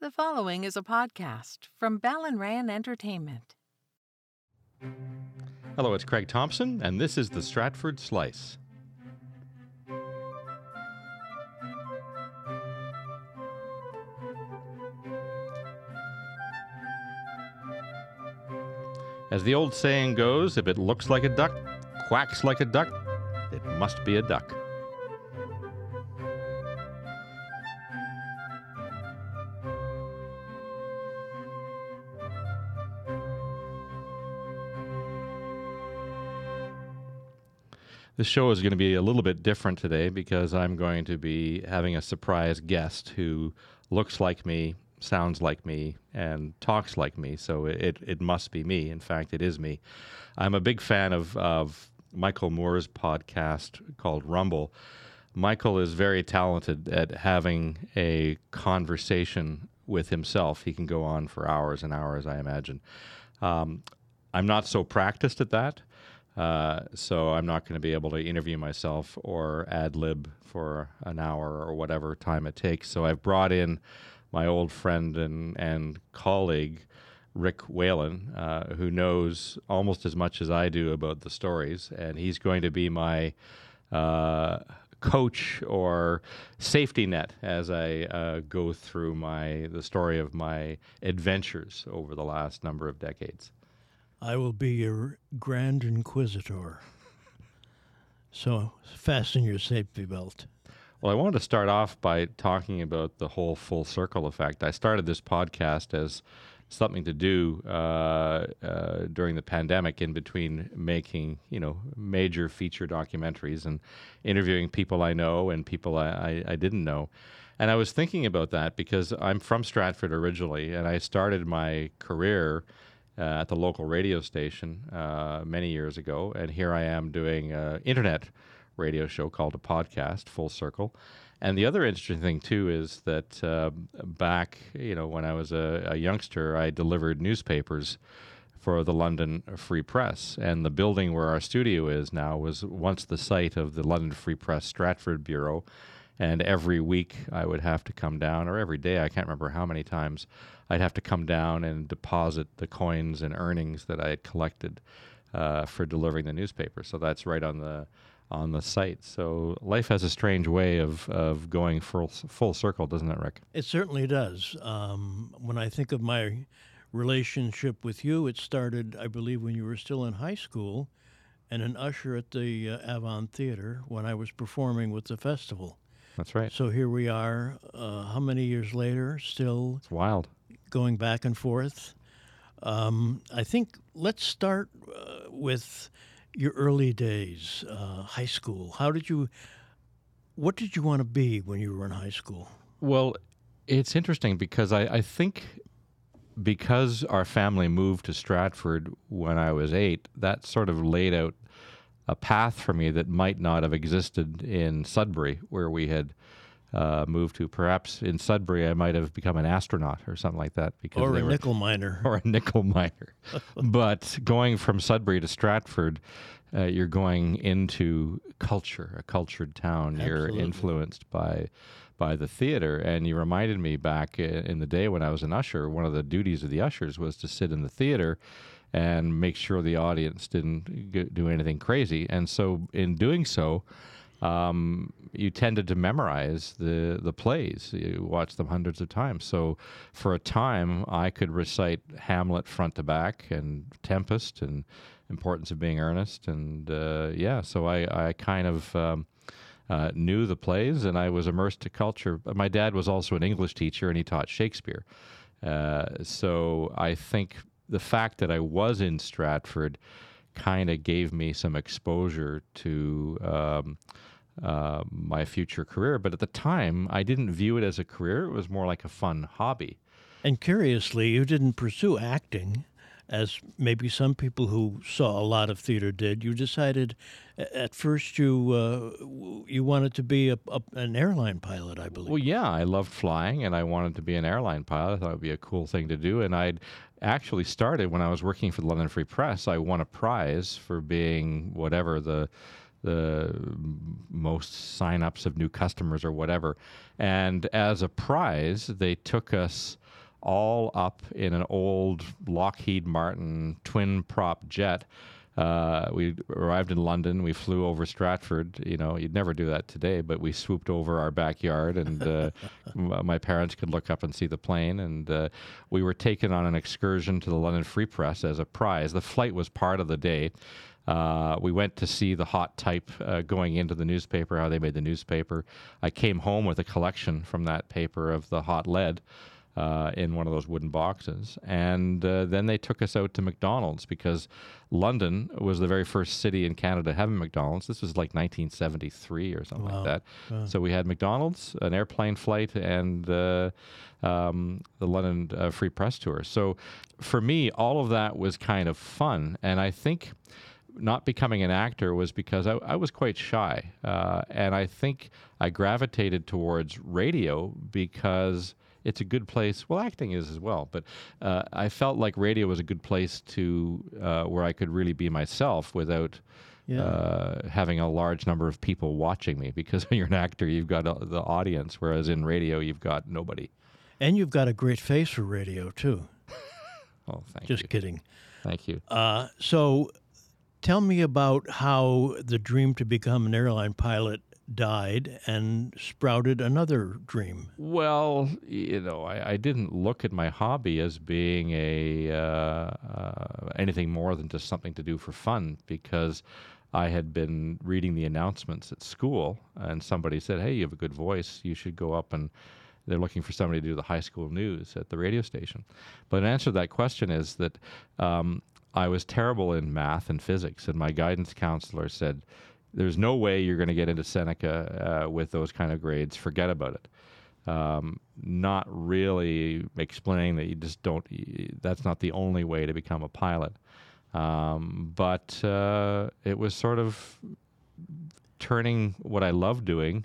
The following is a podcast from Ballinran Entertainment. Hello, it's Craig Thompson, and this is the Stratford Slice. As the old saying goes, if it looks like a duck, quacks like a duck, it must be a duck. This show is going to be a little bit different today because I'm going to be having a surprise guest who looks like me, sounds like me, and talks like me. So it, it must be me. In fact, it is me. I'm a big fan of, of Michael Moore's podcast called Rumble. Michael is very talented at having a conversation with himself. He can go on for hours and hours, I imagine. Um, I'm not so practiced at that. Uh, so I'm not going to be able to interview myself or ad lib for an hour or whatever time it takes. So I've brought in my old friend and, and colleague, Rick Whelan, uh, who knows almost as much as I do about the stories, and he's going to be my uh, coach or safety net as I uh, go through my the story of my adventures over the last number of decades. I will be your Grand Inquisitor. So fasten your safety belt. Well, I wanted to start off by talking about the whole full circle effect. I started this podcast as something to do uh, uh, during the pandemic, in between making you know major feature documentaries and interviewing people I know and people I, I, I didn't know. And I was thinking about that because I'm from Stratford originally, and I started my career uh, at the local radio station uh, many years ago, and here I am doing an internet radio show called a podcast, Full Circle. And the other interesting thing too is that uh, back, you know, when I was a, a, youngster, I delivered newspapers for the London Free Press, and the building where our studio is now was once the site of the London Free Press Stratford Bureau. And every week I would have to come down, or every day, I can't remember how many times, I'd have to come down and deposit the coins and earnings that I had collected uh, for delivering the newspaper. So that's right on the on the site. So life has a strange way of, of going full, full circle, doesn't it, Rick? It certainly does. Um, when I think of my relationship with you, it started, I believe, when you were still in high school and an usher at the uh, Avon Theater when I was performing with the festival. That's right. So here we are, uh, how many years later, still it's wild going back and forth. Um, I think let's start uh, with your early days, uh, high school. How did you? What did you want to be when you were in high school? Well, it's interesting because I, I think because our family moved to Stratford when I was eight, that sort of laid out a path for me that might not have existed in Sudbury, where we had uh, moved to. Perhaps in Sudbury, I might have become an astronaut or something like that. Because or a were, nickel miner. Or a nickel miner. but going from Sudbury to Stratford, uh, you're going into culture, a cultured town. Absolutely. You're influenced by by the theater. And you reminded me back in the day when I was an usher, one of the duties of the ushers was to sit in the theater and make sure the audience didn't do anything crazy. And so, in doing so, um, you tended to memorize the the plays. You watched them hundreds of times. So for a time, I could recite Hamlet front to back and Tempest and Importance of Being Earnest. And uh, yeah, so I I kind of um, uh, knew the plays and I was immersed to culture. My dad was also an English teacher and he taught Shakespeare. Uh, so I think the fact that I was in Stratford kind of gave me some exposure to um, uh, my future career. But at the time, I didn't view it as a career. It was more like a fun hobby. And curiously, you didn't pursue acting as maybe some people who saw a lot of theater did. You decided at first you uh, you wanted to be a, a, an airline pilot, I believe. Well, yeah, I loved flying, and I wanted to be an airline pilot. I thought it would be a cool thing to do, and I'd actually started when I was working for the London Free Press. I won a prize for being whatever the the most signups of new customers or whatever. And as a prize, they took us all up in an old Lockheed Martin twin prop jet. Uh, we arrived in London. We flew over Stratford. You know, you'd never do that today, but we swooped over our backyard, and uh, my parents could look up and see the plane. And uh, we were taken on an excursion to the London Free Press as a prize. The flight was part of the day. Uh, we went to see the hot type uh, going into the newspaper, how they made the newspaper. I came home with a collection from that paper of the hot lead uh, in one of those wooden boxes. And uh, then they took us out to McDonald's because London was the very first city in Canada having McDonald's. This was like 1973 or something Wow. like that. So we had McDonald's, an airplane flight, and uh, um, the London uh, Free Press Tour. So for me, all of that was kind of fun. And I think not becoming an actor was because I, I was quite shy. Uh, and I think I gravitated towards radio because it's a good place. Well, acting is as well, but uh, I felt like radio was a good place to uh, where I could really be myself without. Yeah. Uh, having a large number of people watching me because when you're an actor, you've got uh, the audience, whereas in radio, you've got nobody. And you've got a great face for radio, too. Oh, thank you. Just you. kidding. Thank you. Uh, so tell me about how the dream to become an airline pilot died and sprouted another dream. Well, you know, I, I didn't look at my hobby as being a uh, uh, anything more than just something to do for fun because I had been reading the announcements at school, and somebody said, "Hey, you have a good voice. You should go up and." They're looking for somebody to do the high school news at the radio station. But an answer to that question is that um, I was terrible in math and physics, and my guidance counselor said, "There's no way you're going to get into Seneca uh, with those kind of grades. Forget about it." um, not really explaining that you just don't. That's not the only way to become a pilot. Um, but uh, it was sort of turning what I love doing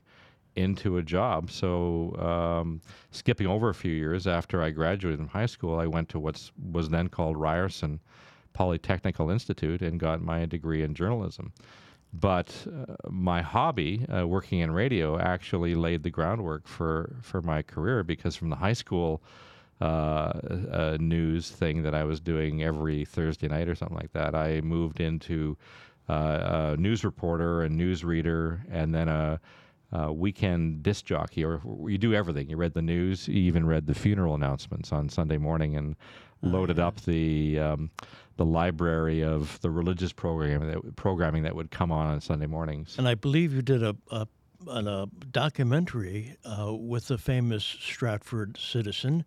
into a job. So um, skipping over a few years after I graduated from high school, I went to what was then called Ryerson Polytechnical Institute and got my degree in journalism. But uh, my hobby, uh, working in radio, actually laid the groundwork for, for my career because from the high school uh, news thing that I was doing every Thursday night or something like that, I moved into uh, a news reporter, a news reader, and then a, a weekend disc jockey. Or you do everything. You read the news, you even read the funeral announcements on Sunday morning, and loaded up the um, the library of the religious program that, programming that would come on on Sunday mornings. And I believe you did a, a, a documentary uh, with the famous Stratford citizen,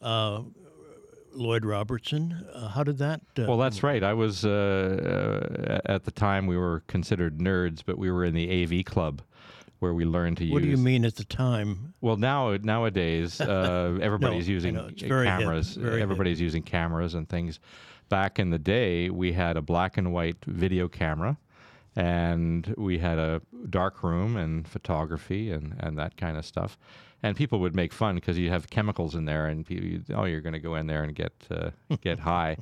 uh, Lloyd Robertson. Uh, how did that? Uh, Well, that's right. I was uh, uh, at the time we were considered nerds, but we were in the AV club where we learned to use. what do you mean at the time? Well, now nowadays uh, everybody's I using know. It's hip, cameras. very hip. everybody's using cameras and things. Back in the day, we had a black and white video camera, and we had a dark room and photography and, and that kind of stuff. And people would make fun because you have chemicals in there, and people, oh, you're going to go in there and get uh, get high.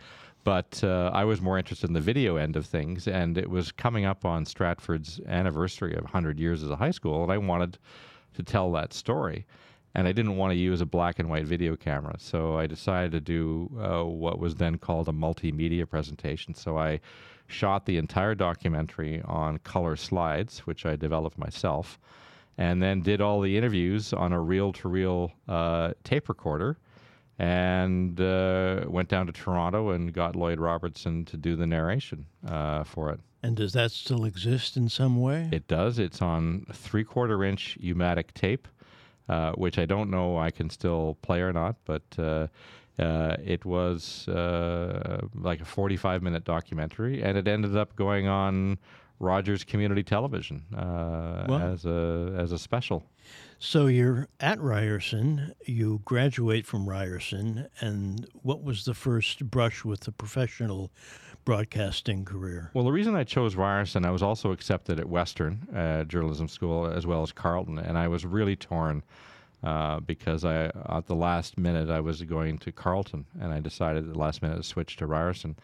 But uh, I was more interested in the video end of things, and it was coming up on Stratford's anniversary of 100 years as a high school, and I wanted to tell that story. And I didn't want to use a black and white video camera, so I decided to do uh, what was then called a multimedia presentation. So I shot the entire documentary on color slides, which I developed myself, and then did all the interviews on a reel to reel tape recorder and uh, went down to Toronto and got Lloyd Robertson to do the narration uh, for it. And does that still exist in some way? It does. It's on three quarter inch U-matic tape, uh, which I don't know I can still play or not, but uh, uh, it was uh, like a 45 minute documentary, and it ended up going on Rogers Community Television uh, Wow. as a as a special. So you're at Ryerson, you graduate from Ryerson, and what was the first brush with the professional broadcasting career? Well, the reason I chose Ryerson, I was also accepted at Western uh, Journalism School as well as Carleton, and I was really torn uh, because I, at the last minute, I was going to Carleton, and I decided at the last minute to switch to Ryerson.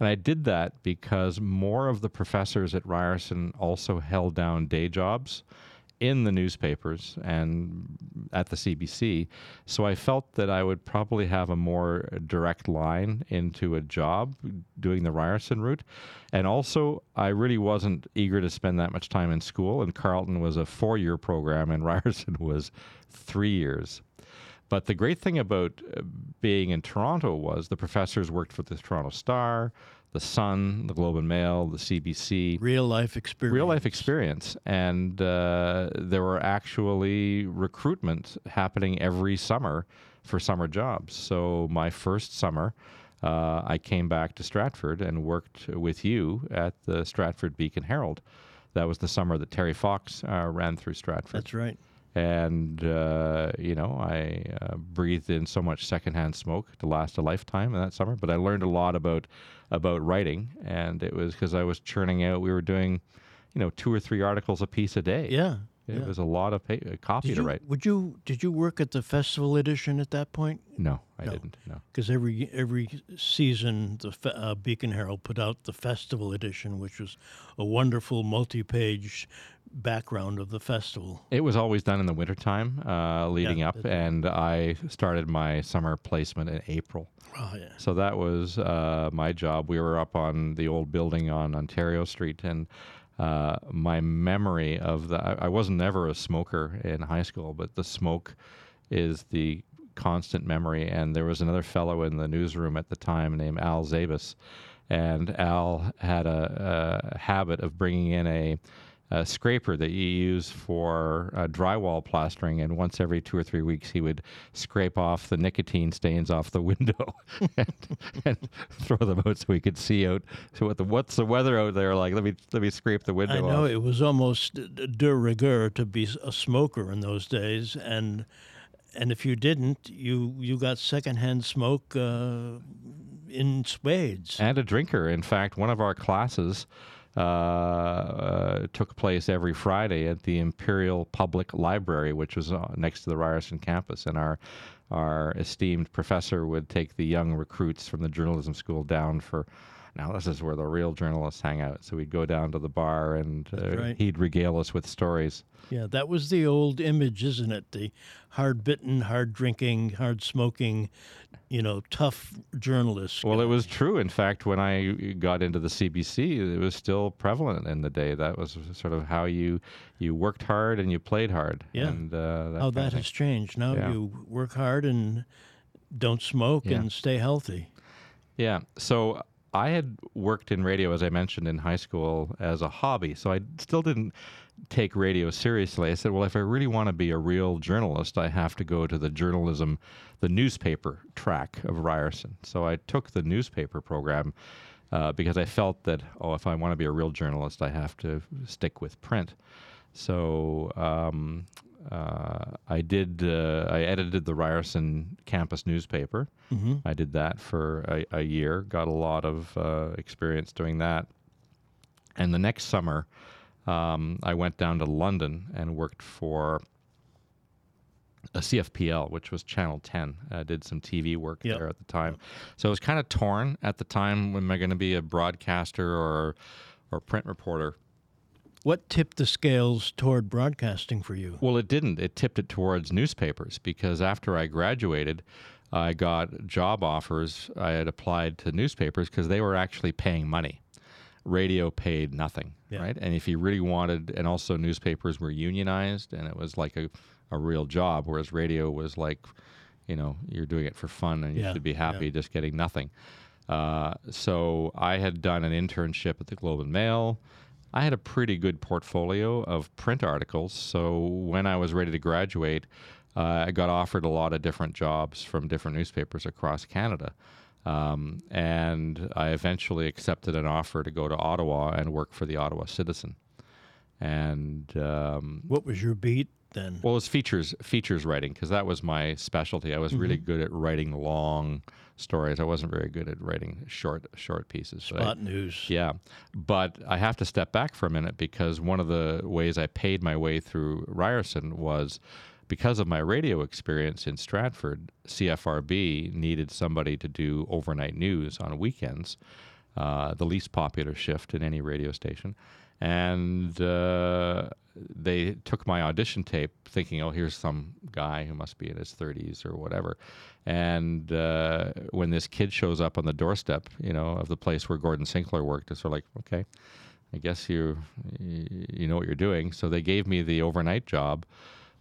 And I did that because more of the professors at Ryerson also held down day jobs, in the newspapers and at the CBC. So I felt that I would probably have a more direct line into a job doing the Ryerson route. And also, I really wasn't eager to spend that much time in school. And Carleton was a four year program, and Ryerson was three years. But the great thing about uh, being in Toronto was the professors worked for the Toronto Star, the Sun, the Globe and Mail, the CBC. Real life experience. Real life experience. And uh, there were actually recruitment happening every summer for summer jobs. So my first summer, uh, I came back to Stratford and worked with you at the Stratford Beacon Herald. That was the summer that Terry Fox uh, ran through Stratford. That's right. And, uh, you know, I uh, breathed in so much secondhand smoke to last a lifetime in that summer. But I learned a lot about about writing, and it was because I was churning out. We were doing, you know, two or three articles a piece a day. Yeah. It yeah. was a lot of pa- copy Did to you, write. would you did you work at the festival edition at that point? No, I No. didn't. No. Because every every season the fe- uh, Beacon Herald put out the festival edition, which was a wonderful multi-page background of the festival. It was always done in the wintertime uh, leading Yeah, up, and I started my summer placement in April. Oh yeah. So that was uh, my job. We were up on the old building on Ontario Street, and uh, my memory of the I, I was never a smoker in high school, but the smoke is the constant memory. And there was another fellow in the newsroom at the time named Al Zabas, and Al had a, a habit of bringing in a a scraper that you use for uh, drywall plastering, and once every two or three weeks, he would scrape off the nicotine stains off the window and, and throw them out so we could see out. So what the what's the weather out there like? Let me let me scrape the window I know off. it was almost de rigueur to be a smoker in those days, and and if you didn't, you you got secondhand smoke uh, in spades. and a drinker. In fact, one of our classes took place every Friday at the Imperial Public Library, which was uh, next to the Ryerson campus, and our our esteemed professor would take the young recruits from the journalism school down for. Now this is where the real journalists hang out. So we'd go down to the bar, and uh, right. he'd regale us with stories. Yeah, that was the old image, isn't it? The hard bitten, hard drinking, hard smoking, you know, tough journalist. Well, it was true. In fact, when I got into the CBC, it was still prevalent in the day. That was sort of how you you worked hard and you played hard. Yeah. And, uh, that how that has changed. Now Yeah. you work hard and don't smoke Yeah. and stay healthy. Yeah. So I had worked in radio, as I mentioned, in high school as a hobby. So I still didn't take radio seriously. I said, well, if I really want to be a real journalist, I have to go to the journalism, the newspaper track of Ryerson. So I took the newspaper program uh, because I felt that, oh, if I want to be a real journalist, I have to stick with print. So um, uh, I did. Uh, I edited the Ryerson campus newspaper. Mm-hmm. I did that for a, a year. Got a lot of uh, experience doing that. And the next summer, um, I went down to London and worked for a CFPL, which was Channel 10. I did some TV work Yep. there at the time. So I was kind of torn at the time. Am I going to be a broadcaster or or print reporter? What tipped the scales toward broadcasting for you? Well, it didn't. It tipped it towards newspapers because after I graduated, I got job offers. I had applied to newspapers because they were actually paying money. Radio paid nothing, Yeah. right? And if you really wanted, and also newspapers were unionized, and it was like a, a real job, whereas radio was like, you know, you're doing it for fun and you Yeah, should be happy yeah. just getting nothing. Uh, so I had done an internship at the Globe and Mail. I had a pretty good portfolio of print articles. So when I was ready to graduate, uh, I got offered a lot of different jobs from different newspapers across Canada. Um, and I eventually accepted an offer to go to Ottawa and work for the Ottawa Citizen. And um, What was your beat then? well, it was features features writing because that was my specialty. I was really Mm-hmm. good at writing long stories. I wasn't very good at writing short short pieces. So I- news. yeah, but I have to step back for a minute because one of the ways I paid my way through Ryerson was because of my radio experience in Stratford. CFRB needed somebody to do overnight news on weekends, uh, the least popular shift in any radio station, and uh, they took my audition tape, thinking, "Oh, here's some guy who must be in his 30s or whatever." And uh, when this kid shows up on the doorstep, you know, of the place where Gordon Sinclair worked, it's sort of like, okay, I guess you you know what you're doing. So they gave me the overnight job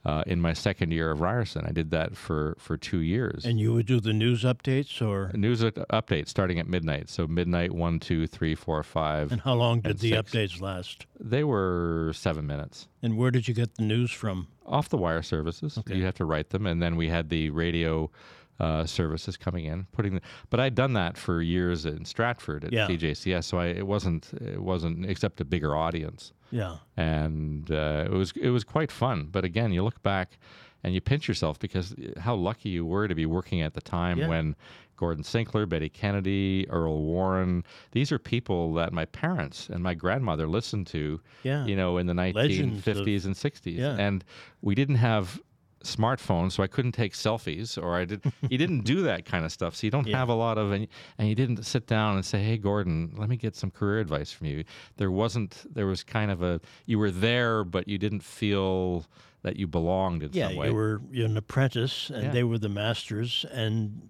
uh, in my second year of Ryerson. I did that for for two years. And you would do the news updates, or news updates starting at midnight. So midnight one, two, three, four, five. And how long did the six. updates last? They were seven minutes. And where did you get the news from? Off the wire services. Okay. You have to write them, and then we had the radio. Uh, services coming in, putting the, but I'd done that for years in Stratford at Yeah. CJCS, so I, it wasn't it wasn't except a bigger audience Yeah. and uh, it was it was quite fun. But again, you look back and you pinch yourself because how lucky you were to be working at the time Yeah. when Gordon Sinclair, Betty Kennedy, Earl Warren. These are people that my parents and my grandmother listened to. Yeah. You know, in the Legends of- 1950s and 60s, Yeah. and we didn't have smartphones so i couldn't take selfies or i did you didn't do that kind of stuff so you don't Yeah. have a lot of and, and you didn't sit down and say hey gordon let me get some career advice from you there wasn't there was kind of a you were there but you didn't feel that you belonged in Yeah, some way you were you're an apprentice, and Yeah. they were the masters, and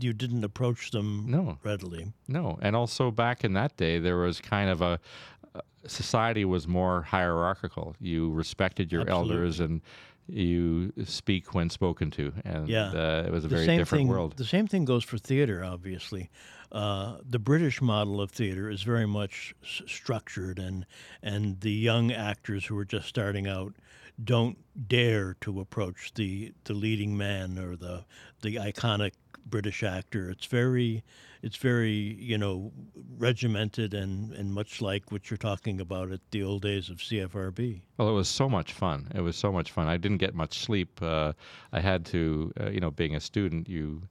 you didn't approach them No. readily. no and also back in that day there was kind of a uh, society was more hierarchical you respected your elders and you speak when spoken to and Yeah. uh, it was a the very different thing, world The same thing goes for theater, obviously. Uh, the British model of theater is very much s- structured, and and the young actors who are just starting out don't dare to approach the the leading man or the the iconic British actor. It's very it's very you know regimented and and much like what you're talking about at the old days of CFRB. Well, it was so much fun. It was so much fun. I didn't get much sleep. Uh, I had to, uh, you know, being a student, you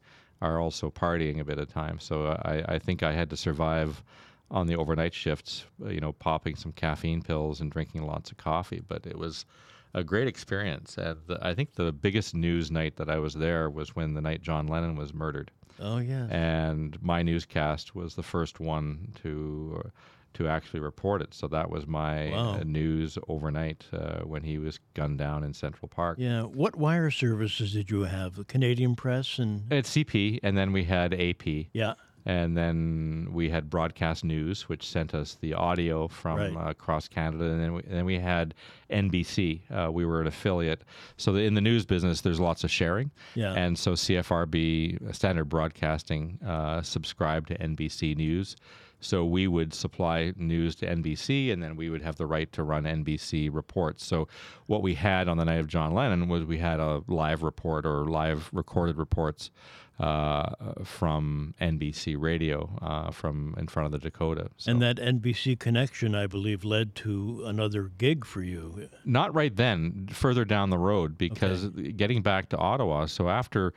are also partying a bit of time. So I, I think I had to survive on the overnight shifts, uh, you know, popping some caffeine pills and drinking lots of coffee. But it was a great experience. And the, I think the biggest news night that I was there was when the night John Lennon was murdered Oh yeah. and my newscast was the first one to uh, to actually report it. So that was my Wow. uh, news overnight uh, when he was gunned down in Central Park. Yeah. What wire services did you have? The Canadian Press and It's CP, and then we had AP, yeah. And then we had Broadcast News, which sent us the audio from Right. uh, across Canada, and then we, and then we had NBC. Uh, we were an affiliate, so the, in the news business, there's lots of sharing. Yeah. And so CFRB, uh, Standard Broadcasting, uh, subscribed to NBC News. So we would supply news to NBC, and then we would have the right to run NBC reports. So what we had on the night of John Lennon was we had a live report or live recorded reports uh, from NBC Radio uh, from in front of the Dakota. So And that NBC connection, I believe, led to another gig for you. not right then, further down the road, because getting back to Ottawa. So after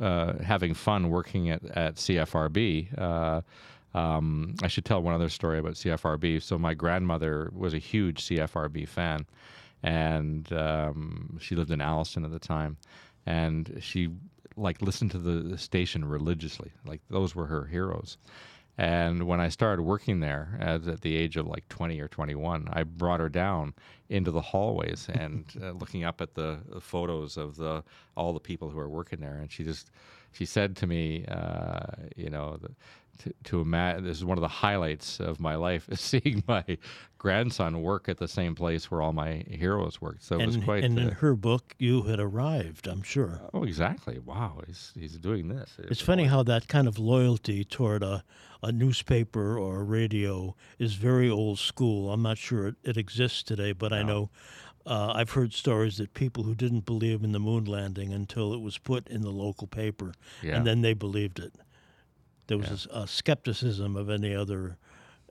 uh, having fun working at, at CFRB, uh, um, I should tell one other story about CFRB. So my grandmother was a huge CFRB fan, and um, she lived in Alliston at the time, and she like listened to the, station religiously. Like those were her heroes. And when I started working there at, at the age of like 20 or 21, I brought her down into the hallways and uh, looking up at the, the photos of the all the people who are working there. And she just she said to me, uh, you know, the, to, to imagine this is one of the highlights of my life is seeing my grandson work at the same place where all my heroes worked. So it was And, quite. and in uh, her book, you had arrived, I'm sure. oh, exactly! Wow, he's he's doing this. It's funny how that kind of loyalty toward a, a newspaper or a radio is very old school. I'm not sure it, it exists today, but I know uh, I've heard stories that people who didn't believe in the moon landing until it was put in the local paper, Yeah. and then they believed it. There was a s- a, skepticism of any other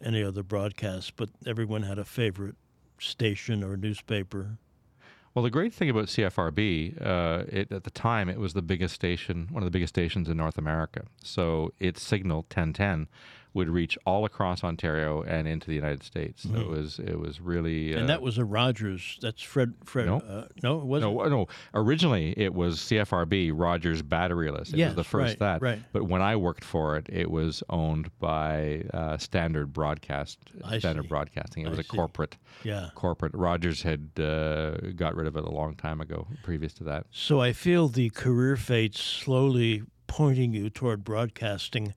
any other broadcast, but everyone had a favorite station or newspaper. Well, the great thing about CFRB, uh, it, at the time, it was the biggest station, one of the biggest stations in North America. So its signal 1010 would reach all across Ontario and into the United States. So it was it was really Mm-hmm. and uh, that was a Rogers. That's Fred. Fred. No. Uh, no, it wasn't. no, no. Originally, it was CFRB Rogers Batteryless. It Yes, was the first right, that. right. But when I worked for it, it was owned by uh, Standard Broadcast. I Standard see. Broadcasting. It I was a see. corporate. Yeah. Corporate. Rogers had uh, got rid of it a long time ago. Previous to that. So I feel the career fates slowly pointing you toward broadcasting.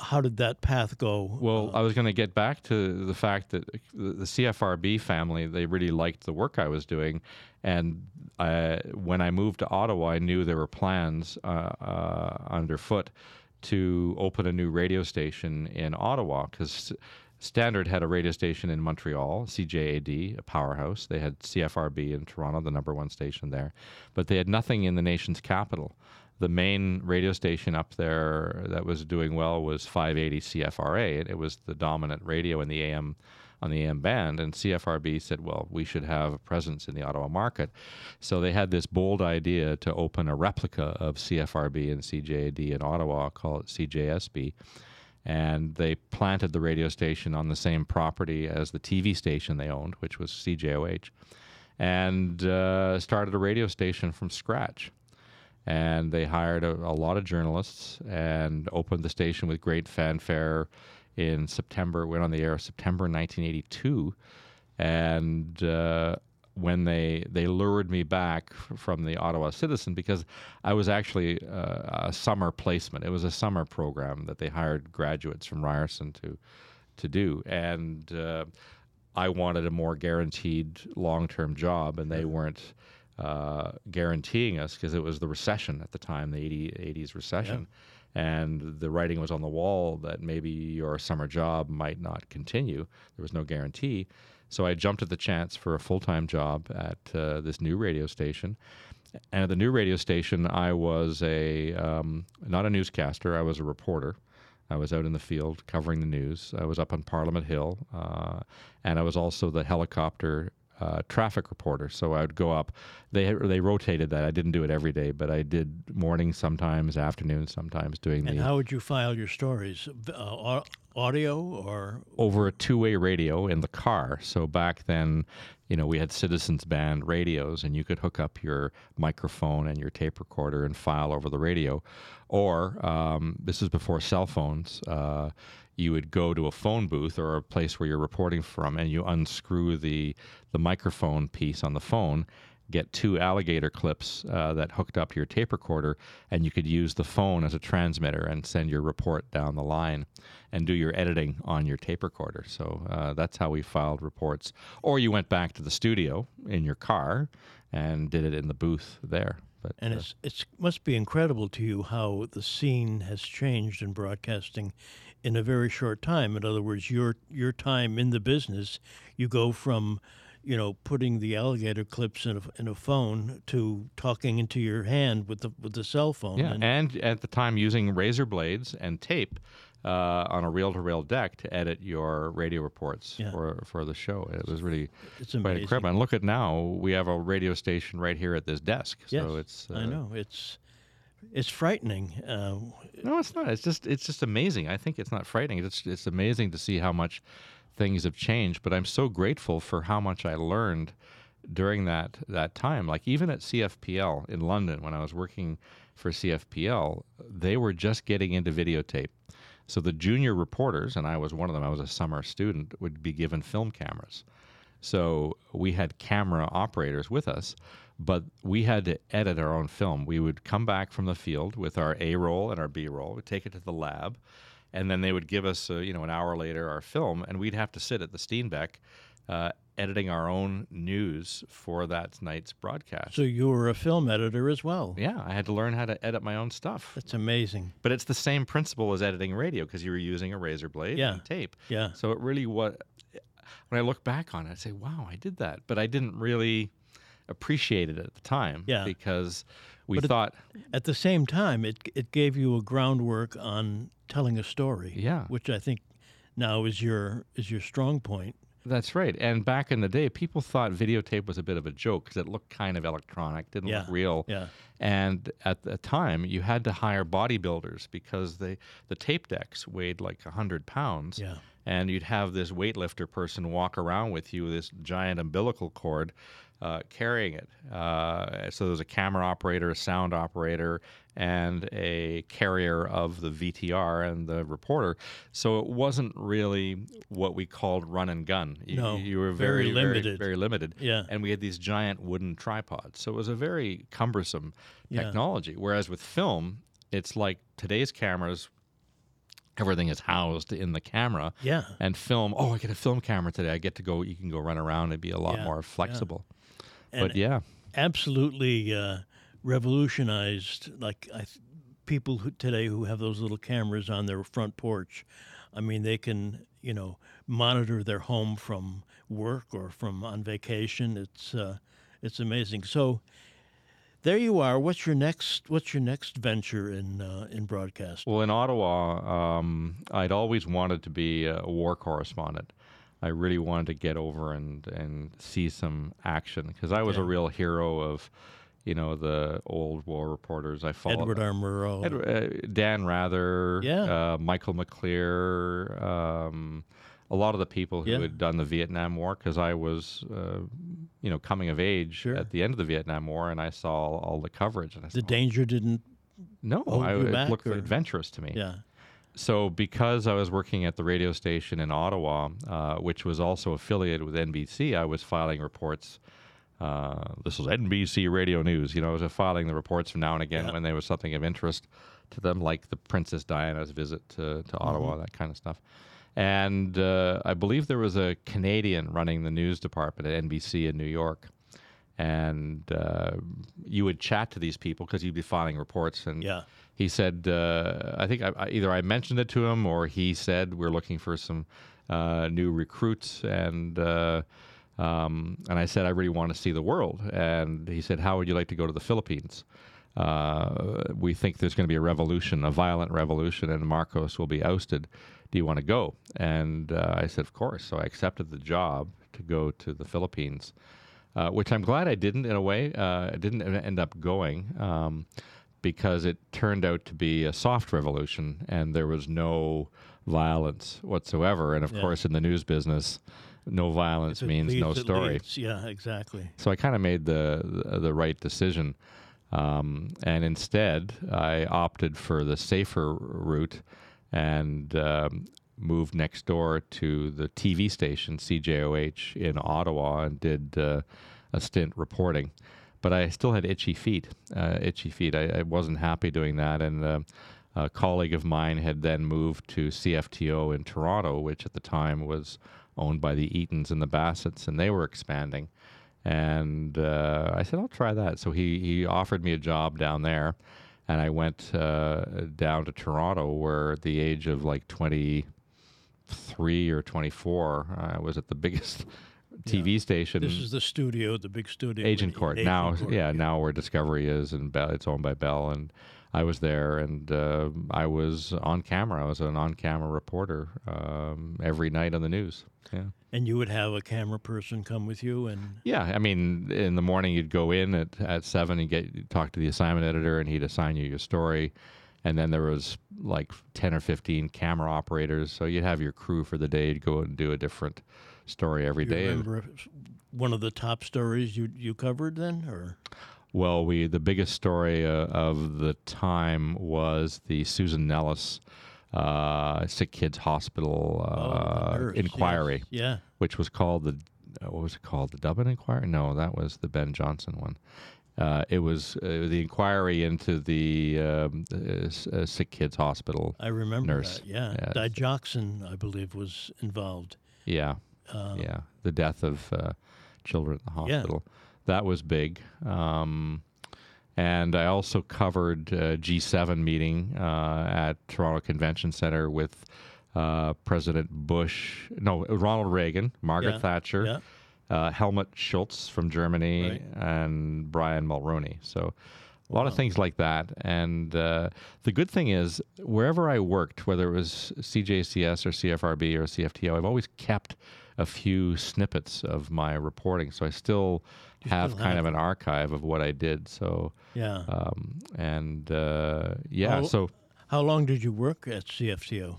How did that path go? Well, I was going to get back to the fact that the the CFRB family they really liked the work I was doing, and I, when I moved to Ottawa, I knew there were plans uh, uh, underfoot to open a new radio station in Ottawa because. Standard had a radio station in Montreal, CJAD, a powerhouse. They had CFRB in Toronto, the number one station there, but they had nothing in the nation's capital. The main radio station up there that was doing well was 580 CFRA, and it was the dominant radio in the AM on the AM band. And CFRB said, "Well, we should have a presence in the Ottawa market." So they had this bold idea to open a replica of CFRB and CJAD in Ottawa, call it CJSB and they planted the radio station on the same property as the TV station they owned, which was CJOH, and uh, started a radio station from scratch. And they hired a, a lot of journalists and opened the station with great fanfare in September. Went on the air September 1982, and uh, when they they lured me back from the Ottawa Citizen because I was actually uh, a summer placement. It was a summer program that they hired graduates from Ryerson to to do, and uh, I wanted a more guaranteed long term job, and they weren't uh, guaranteeing us because it was the recession at the time, the 80, 80s recession. And the writing was on the wall that maybe your summer job might not continue. There was no guarantee. So I jumped at the chance for a full time job at uh, this new radio station. And at the new radio station, I was a um, not a newscaster. I was a reporter. I was out in the field covering the news. I was up on Parliament Hill, uh, and I was also the helicopter uh, traffic reporter. So I would go up. They they rotated that. I didn't do it every day, but I did mornings sometimes, afternoons sometimes, doing and the how would you file your stories? Uh, audio or over a two-way radio in the car. So back then, you know, we had Citizens Band radios, and you could hook up your microphone and your tape recorder and file over the radio. Or um, this is before cell phones. Uh, you would go to a phone booth or a place where you're reporting from, and you unscrew the the microphone piece on the phone. Get two alligator clips uh, that hooked up to your tape recorder, and you could use the phone as a transmitter and send your report down the line and do your editing on your tape recorder. So uh, that's how we filed reports. Or you went back to the studio in your car and did it in the booth there. But and uh, it's it's must be incredible to you how the scene has changed in broadcasting in a very short time. In other words, your your time in the business, you go from you know putting the alligator clips in a, in a phone to talking into your hand with the with the cell phone. yeah, and, and at the time using razor blades and tape. Uh, on a reel-to-reel deck to edit your radio reports Yeah. for for the show. It was really it's quite amazing. incredible. And look at now, we have a radio station right here at this desk. Yes, so it's uh, I know it's it's frightening. Uh, No, it's not. It's just it's just amazing. I think it's not frightening. It's it's amazing to see how much things have changed. But I'm so grateful for how much I learned during that that time. Like even at CFPL in London when I was working for CFPL, they were just getting into videotape. So the junior reporters, and I was one of them, I was a summer student, would be given film cameras. So we had camera operators with us, but we had to edit our own film. We would come back from the field with our A roll and our B roll, we'd take it to the lab, and then they would give us, uh, you know, an hour later our film, and we'd have to sit at the Steenbeck uh, editing our own news for that night's broadcast. so you were a film editor as well. yeah, I had to learn how to edit my own stuff. That's amazing. But it's the same principle as editing radio because you were using a razor blade Yeah. and tape. Yeah. So it really what when I look back on it, I say, "Wow, I did that," but I didn't really appreciate it at the time. Yeah. Because we But thought, At the same time, it it gave you a groundwork on telling a story. Yeah. which I think now is your is your strong point. That's right. And back in the day, people thought videotape was a bit of a joke because it looked kind of electronic, didn't Yeah. look real. Yeah. And at the time, you had to hire bodybuilders because they the tape decks weighed like hundred pounds. Yeah. And you'd have this weightlifter person walk around with you this giant umbilical cord. Uh, carrying it. Uh, so there was a camera operator, a sound operator, and a carrier of the VTR and the reporter. So it wasn't really what we called run and gun. You, No, you were very very, very limited. very limited. Yeah. And we had these giant wooden tripods. So it was a very cumbersome Yeah. technology. Whereas with film, it's like today's cameras, everything is housed in the camera. Yeah. And film, oh, I get a film camera today. I get to go, you can go run around and be a lot Yeah, more yeah. flexible. But yeah, absolutely uh, revolutionized. Like I, people who, today who have those little cameras on their front porch, I mean, they can you know monitor their home from work or from on vacation. It's uh, it's amazing. So there you are. What's your next What's your next venture in uh, in broadcast? Well, in Ottawa, um, I'd always wanted to be a war correspondent. I really wanted to get over and, and see some action because I was a real hero of, you know, the old war reporters. I followed Edward R. Murrow. Edward, uh, Dan Rather, Yeah. uh, Michael Maclear, um, a lot of the people who Yeah. had done the Vietnam War because I was, uh, you know, coming of age Sure. at the end of the Vietnam War and I saw all, all the coverage. And I the said, danger didn't. no, I, it back, looked or- adventurous to me. Yeah. So, because I was working at the radio station in Ottawa, uh, which was also affiliated with NBC, I was filing reports. Uh, this was NBC Radio News. You know, I was filing the reports from now and again Yeah. when there was something of interest to them, like the Princess Diana's visit to, to Ottawa, Mm-hmm. that kind of stuff. And uh, I believe there was a Canadian running the news department at NBC in New York. And uh, you would chat to these people because you'd be filing reports. And Yeah. He said, uh, I think I, I, either I mentioned it to him or he said we're looking for some uh, new recruits, and uh, um, and I said I really want to see the world, and he said, How would you like to go to the Philippines? Uh, we think there's going to be a revolution, a violent revolution, and Marcos will be ousted. Do you want to go? And uh, I said, Of course. So I accepted the job to go to the Philippines uh, which I'm glad I didn't in a way. I didn't end up going um, because it turned out to be a soft revolution and there was no violence whatsoever. And of Yeah. course, in the news business, no violence means no leads, it story. leads. Yeah, exactly. So I kind of made the, the the right decision, um, and instead I opted for the safer route and um, moved next door to the TV station CJOH in Ottawa and did uh, a stint reporting. But I still had itchy feet. Uh, itchy feet. I, I wasn't happy doing that, and. Uh, a colleague of mine had then moved to CFTO in Toronto, which at the time was owned by the Eatons and the Bassetts, and they were expanding. And uh, I said, I'll try that. So he, he offered me a job down there, and I went uh, down to Toronto, where at the age of like 23 or 24, I was at the biggest TV station. This is the studio, the big studio. Agincourt. Agent now, Court, yeah, now where Discovery is, and Bell, it's owned by Bell. And I was there, and uh, I was on camera. I was an on-camera reporter um, every night on the news. Yeah. And you would have a camera person come with you, and Yeah, I mean, in the morning you'd go in at, at seven and get talk to the assignment editor, and he'd assign you your story, and then there was like ten or fifteen camera operators, so you'd have your crew for the day. You'd go and do a different story every you day. remember one of the top stories you you covered then, or Well, we the biggest story uh, of the time was the Susan Nelles uh, Sick Kids Hospital Oh, uh, yes. inquiry, Yeah, which was called the uh, what was it called? The Dubin Inquiry? No, that was the Ben Johnson one. Uh, it was uh, the inquiry into the um, uh, uh, Sick Kids Hospital. I remember Nurse. that. Yeah, Yeah, I believe, was involved. Yeah, Uh, yeah, the death of uh, children in the Yeah. hospital. That was big. Um, and I also covered uh, G7 meeting uh, at Toronto Convention Center with uh, President Bush, no, Ronald Reagan, Margaret Yeah, Thatcher, Yeah, uh, Helmut Schultz from Germany, Right. and Brian Mulroney. So a lot of things like that. And uh, the good thing is, wherever I worked, whether it was CJCS or CFRB or CFTO, I've always kept a few snippets of my reporting. So I still have still kind have of an archive of what I did. So Yeah. um, and uh, yeah, How- so How long did you work at CFTO?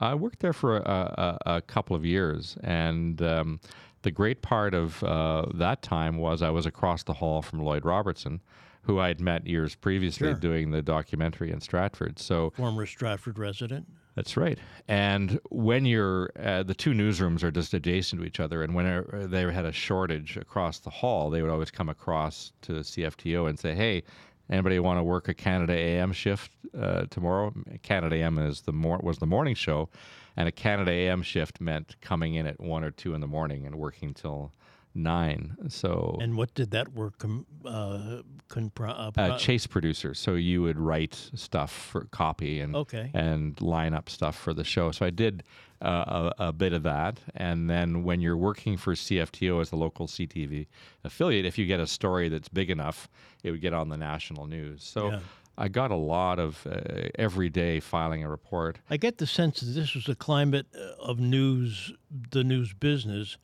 I worked there for a, a, a couple of years, and um, the great part of uh, that time was I was across the hall from Lloyd Robertson, who I'd met years previously Sure. doing the documentary in Stratford. So Former Stratford resident. That's right. And when you're, uh, the two newsrooms are just adjacent to each other. And when they had a shortage across the hall, they would always come across to CFTO and say, hey, anybody want to work a Canada AM shift uh, tomorrow? Canada AM is the mor- was the morning show. And a Canada AM shift meant coming in at one or two in the morning and working till nine. So And what did that work com- uh, compri- uh, uh, chase producer. So you would write stuff for copy and Okay. and line up stuff for the show. So I did uh, a, a bit of that. And then when you're working for CFTO as the local CTV affiliate, if you get a story that's big enough, it would get on the national news. So. Yeah. I got a lot of uh, every day filing a report. I get the sense that this was a climate uh, of news, the news business,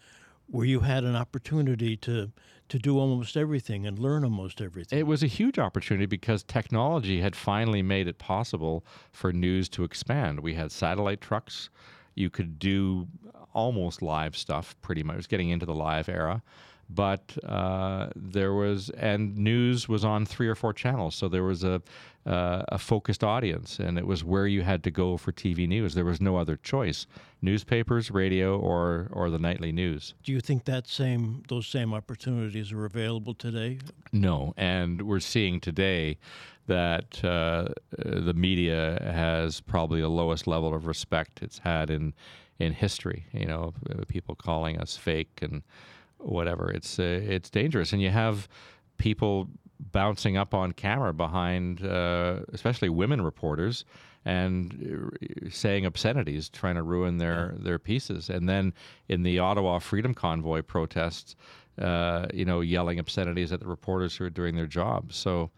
where you had an opportunity to to do almost everything and learn almost everything. It was a huge opportunity because technology had finally made it possible for news to expand. We had satellite trucks. You could do almost live stuff pretty much. It was getting into the live era. But uh, there was, and news was on three or four channels. So there was a, uh, a focused audience, and it was where you had to go for TV news. There was no other choice newspapers, radio, or, or the nightly news. do you think that same those same opportunities are available today? No, and we're seeing today that uh, the media has probably the lowest level of respect it's had in in history. You know, people calling us fake and whatever. It's uh, it's dangerous, and you have people bouncing up on camera behind, uh, especially women reporters, and uh, saying obscenities, trying to ruin their their pieces. And then in the Ottawa Freedom Convoy protests, uh, you know, yelling obscenities at the reporters who are doing their job. So.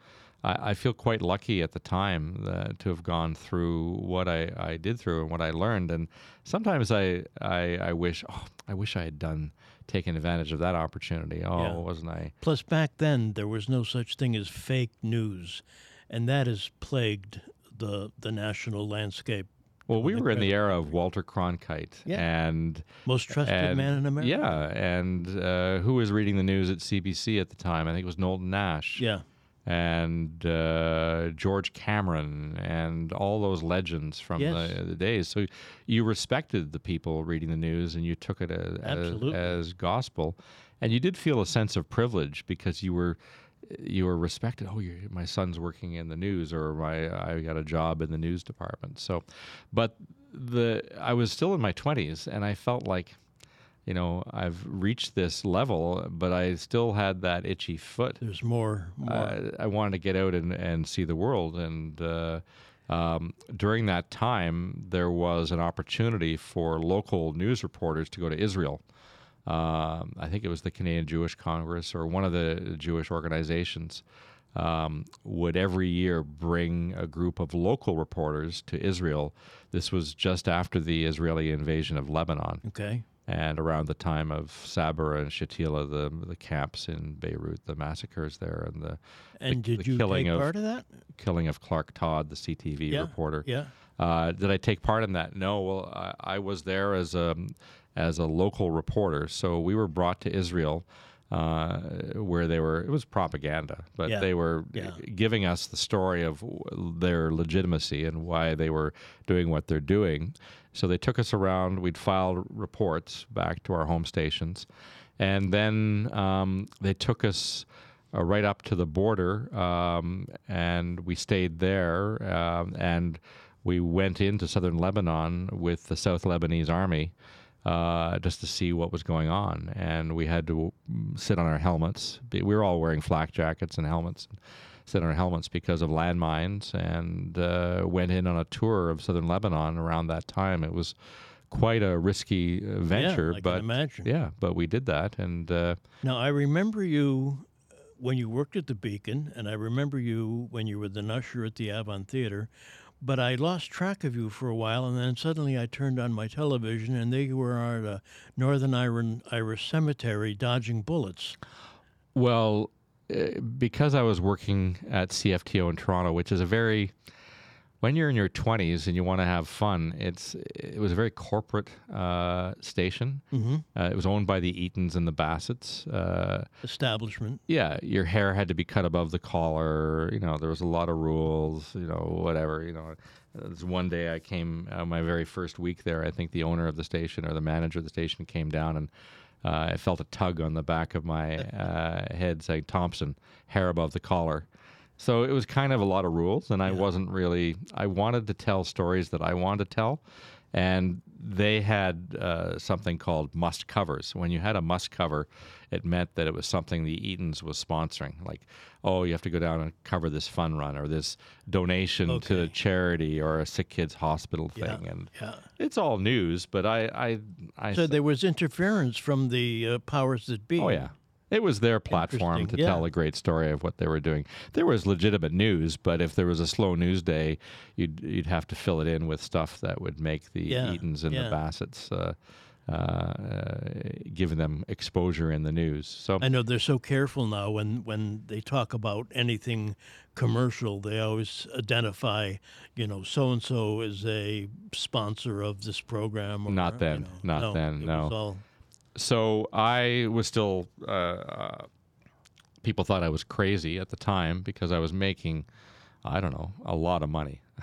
I, I feel quite lucky at the time uh, to have gone through what I, I did through and what I learned. And sometimes I, I, I wish, oh, I wish I had done taken advantage of that opportunity. Oh, Yeah. wasn't I? Plus, back then there was no such thing as fake news, and that has plagued the the national landscape. Well, we were in the era of Walter Cronkite, Yeah. and Most trusted and- man in America. Yeah, and uh, who was reading the news at CBC at the time? I think it was Knowlton Nash. Yeah. And uh, George Cameron and all those legends from Yes. the, the days. So you respected the people reading the news and you took it as, as, as gospel, and you did feel a sense of privilege because you were you were respected. Oh, my son's working in the news, or my I got a job in the news department. So, but the I was still in my twenties, and I felt like you know, I've reached this level, but I still had that itchy foot. There's more. more. Uh, I wanted to get out and, and see the world. And uh, um, during that time, there was an opportunity for local news reporters to go to Israel. Um, I think it was the Canadian Jewish Congress or one of the Jewish organizations. Um, would every year bring a group of local reporters to Israel. This was just after the Israeli invasion of Lebanon okay. And around the time of Sabra and Shatila, the the camps in Beirut, the massacres there, and the And the did you killing take of- part of that? killing of Clark Todd, the CTV Yeah. reporter. Yeah. Uh, did I take part in that? No. Well, I, I was there as a as a local reporter, so we were brought to Israel. Uh, where they were, it was propaganda, but Yeah. they were Yeah. giving us the story of their legitimacy and why they were doing what they're doing. So they took us around. We'd file reports back to our home stations, and then um, they took us uh, right up to the border, um, and we stayed there. Um, and we went into southern Lebanon with the South Lebanese Army uh, just to see what was going on. And we had to sit on our helmets. We were all wearing flak jackets and helmets. Sit on our helmets because of landmines, and uh, went in on a tour of southern Lebanon around that time. It was quite a risky venture, I can but imagine. yeah, but we did that, and uh, Now, I remember you uh, when you worked at the Beacon, and I remember you when you were the usher at the Avon Theater. But I lost track of you for a while, and then suddenly I turned on my television, and there you were at a Northern Irish cemetery dodging bullets. Well, uh, because I was working at CFTO in Toronto, which is a very when you're in your 20s and you want to have fun, it's it was a very corporate uh, station. Mm-hmm. Uh, it was owned by the Eatons and the Bassetts. Uh, Establishment. yeah, your hair had to be cut above the collar. You know, there was a lot of rules. You know, whatever. You know, there's one day I came uh, my very first week there. I think the owner of the station or the manager of the station came down and. Uh, I felt a tug on the back of my uh, head saying Thompson, hair above the collar. So it was kind of a lot of rules, and I wasn't really. I wanted to tell stories that I wanted to tell, and they had uh, something called must covers. When you had a must cover, it meant that it was something the Eatons was sponsoring. Like, oh, you have to go down and cover this fun run or this donation to Okay. a charity or a sick kids hospital Yeah, thing, and yeah. it's all news. But I, I, I So there was interference from the uh, powers that be. Oh yeah. It was their platform to yeah. tell a great story of what they were doing. There was legitimate news, but if there was a slow news day, you'd you'd have to fill it in with stuff that would make the Yeah, Eatons and yeah. the Bassetts uh, uh, uh, giving them exposure in the news. So I know they're so careful now when, when they talk about anything commercial, they always identify, you know, so and so is a sponsor of this program. Or, Not you then. know. Not then, it no. So I was still. Uh, uh, people thought I was crazy at the time because I was making, I don't know, a lot of money.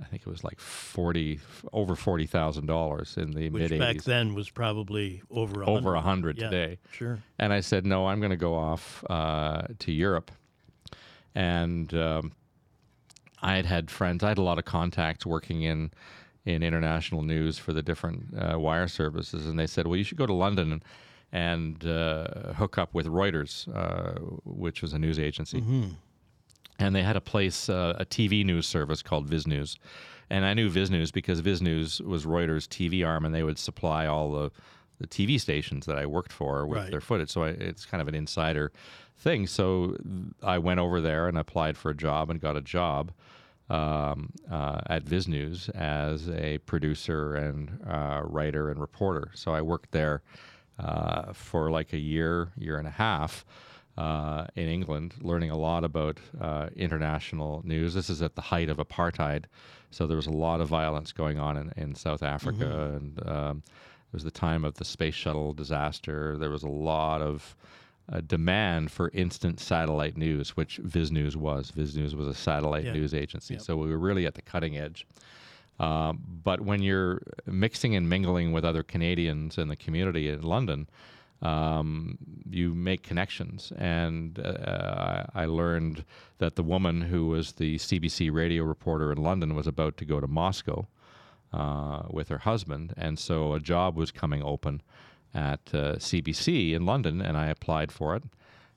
I think it was like forty, over forty thousand dollars in the which mid back then was probably over a over a hundred. hundred Yeah, today. Sure. And I said, no, I'm going to go off uh, to Europe. And um, I had had friends. I had a lot of contacts working in in international news for the different uh, wire services, and they said, well, you should go to London and, and uh, hook up with Reuters, uh, which was a news agency. And they had a place, uh, a TV news service called Visnews. And I knew Visnews because Visnews was Reuters' TV arm, and they would supply all the, the TV stations that I worked for with Right. their footage. So I, it's kind of an insider thing. So I went over there and applied for a job and got a job um, uh, at Visnews as a producer and uh, writer and reporter. So I worked there uh, for like a year, year and a half uh, in England, learning a lot about uh, international news. This is at the height of apartheid, so there was a lot of violence going on in, in South Africa, and um, it was the time of the space shuttle disaster. There was a lot of uh, demand for instant satellite news, which Visnews was. Visnews was a satellite Yeah. news agency, so we were really at the cutting edge. Um, but when you're mixing and mingling with other Canadians in the community in London, um, you make connections. And uh, I I learned that the woman who was the CBC radio reporter in London was about to go to Moscow uh, with her husband. And so a job was coming open at uh, CBC in London, and I applied for it.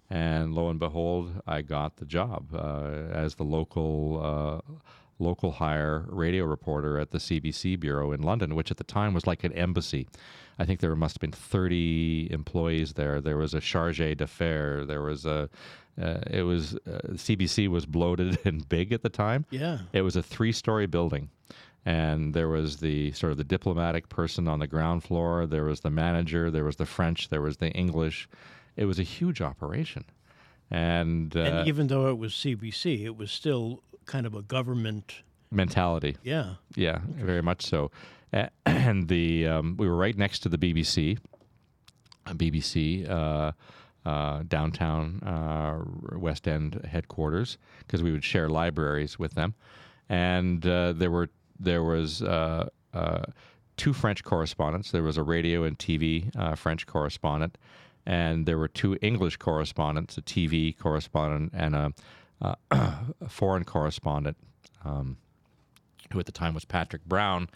And lo and behold, I got the job uh, as the local uh, local hire radio reporter at the CBC bureau in London, which at the time was like an embassy. I think there must have been 30 employees there. There was a charge d'affaires. There was a uh, it was uh, CBC was bloated and big at the time. Yeah. It was a three-story building, and there was the sort of the diplomatic person on the ground floor. There was the manager. There was the French. There was the English. It was a huge operation, and, uh, And even though it was CBC, it was still kind of a government. mentality. Yeah. Yeah, very much so. And the um, we were right next to the BBC, uh, BBC uh, uh, downtown uh, West End headquarters because we would share libraries with them, and uh, there were there was. Uh, uh, Two French correspondents. There was a radio and TV uh, French correspondent, and there were two English correspondents, a TV correspondent and a, uh, a foreign correspondent. Um, who at the time was Patrick Brown.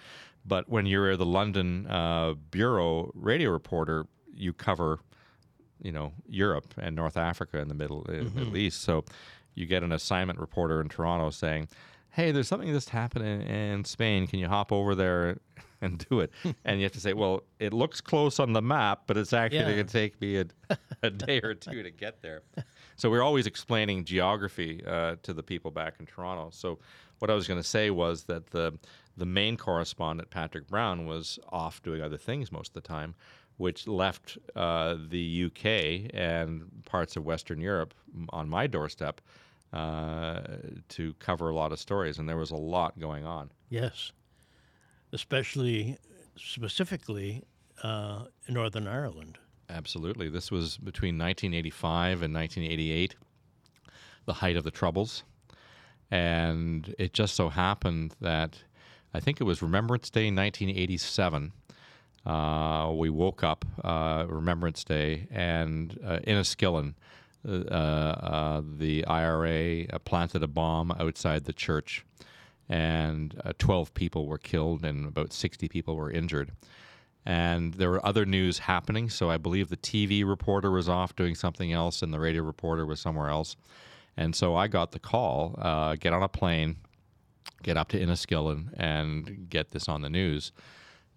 But when you're the London uh, bureau radio reporter, you cover, you know, Europe and North Africa and the Middle, uh, Middle East. So you get an assignment reporter in Toronto saying, "Hey, there's something that's happening in Spain. Can you hop over there and do it?" and you have to say, "Well, it looks close on the map, but it's actually Yeah. going to take me a, a day or two to get there. So we're always explaining geography uh, to the people back in Toronto. So what I was going to say was that the the main correspondent Patrick Brown was off doing other things most of the time, which left uh, the UK and parts of Western Europe on my doorstep uh, to cover a lot of stories, and there was a lot going on. Yes, especially specifically uh, in Northern Ireland. Absolutely. This was between 1985 and 1988, the height of the Troubles. And it just so happened that I think it was Remembrance Day 1987. Uh, we woke up, uh, Remembrance Day, and uh, Enniskillen, uh, uh, the IRA uh, planted a bomb outside the church, and uh, 12 people were killed and about 60 people were injured and there were other news happening. So I believe the TV reporter was off doing something else, and the radio reporter was somewhere else. And so I got the call: get on a plane, get up to Enniskillen, and get this on the news.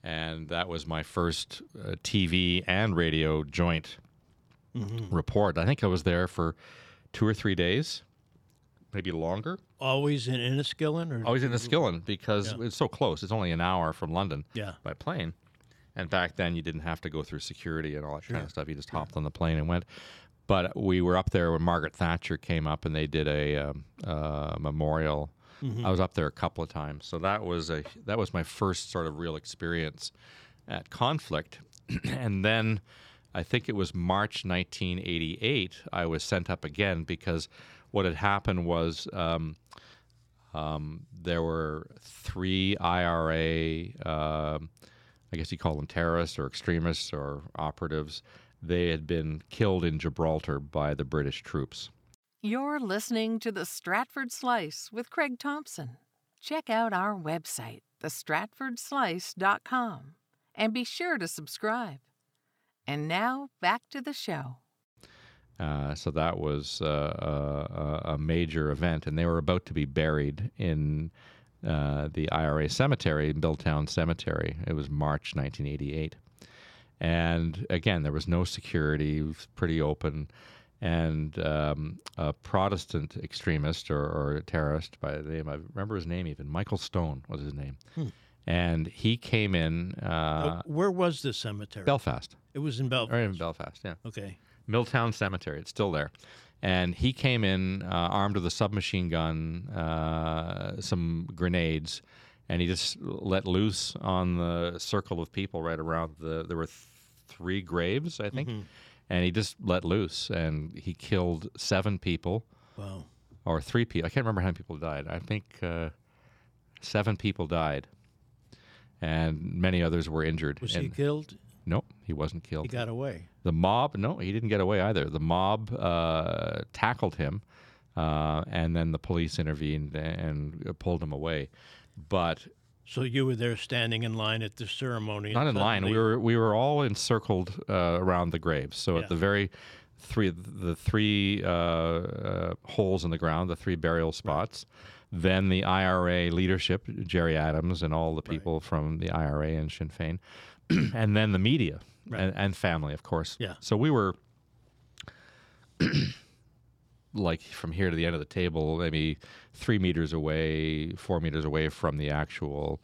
And that was my first uh, TV and radio joint report. I think I was there for two or three days, maybe longer. Always in Enniskillen, or Always in Enniskillen because Yeah. it's so close. It's only an hour from London yeah, by plane. And back then, you didn't have to go through security and all that kind of stuff. You just hopped on the plane and went. But we were up there when Margaret Thatcher came up and they did a um, uh, memorial. I was up there a couple of times, so that was a that was my first sort of real experience at conflict. and then I think it was March 1988. I was sent up again because what had happened was um, um, there were three IRA, um I guess you call them terrorists or extremists or operatives. They had been killed in Gibraltar by the British troops. You're listening to the Stratford Slice with Craig Thompson. Check out our website, thestratfordslice.com, and be sure to subscribe. And now back to the show. Uh, so that was uh, a, a major event, and they were about to be buried in uh, the IRA cemetery, Milltown Cemetery. It was March 1988. And again, there was no security, it was pretty open. And um, a Protestant extremist or, or terrorist by the name, I remember his name even, Michael Stone was his name. And he came in uh, Uh, where was the cemetery? Belfast, it was in Belfast. or in Belfast, yeah. Okay, Milltown Cemetery. It's still there. And he came in uh, armed with a submachine gun, uh, some grenades, and he just let loose on the circle of people right around the. There were th- three graves, I think, and he just let loose, and he killed seven people wow. or three people. I can't remember how many people died. I think uh, seven people died, and many others were injured. Was and he killed? No, he wasn't killed. He got away. The mob, no, he didn't get away either. The mob uh, tackled him, uh, and then the police intervened and pulled him away. But So you were there standing in line at the ceremony. not in line. We were we were all encircled uh, around the graves. So Yeah. at the very three the three uh, uh, holes in the ground, the three burial spots. Then the IRA leadership, Gerry Adams, and all the people from the IRA and Sinn Féin, and then the media and, and family, of course. Yeah. So we were like from here to the end of the table, maybe three meters away, four meters away from the actual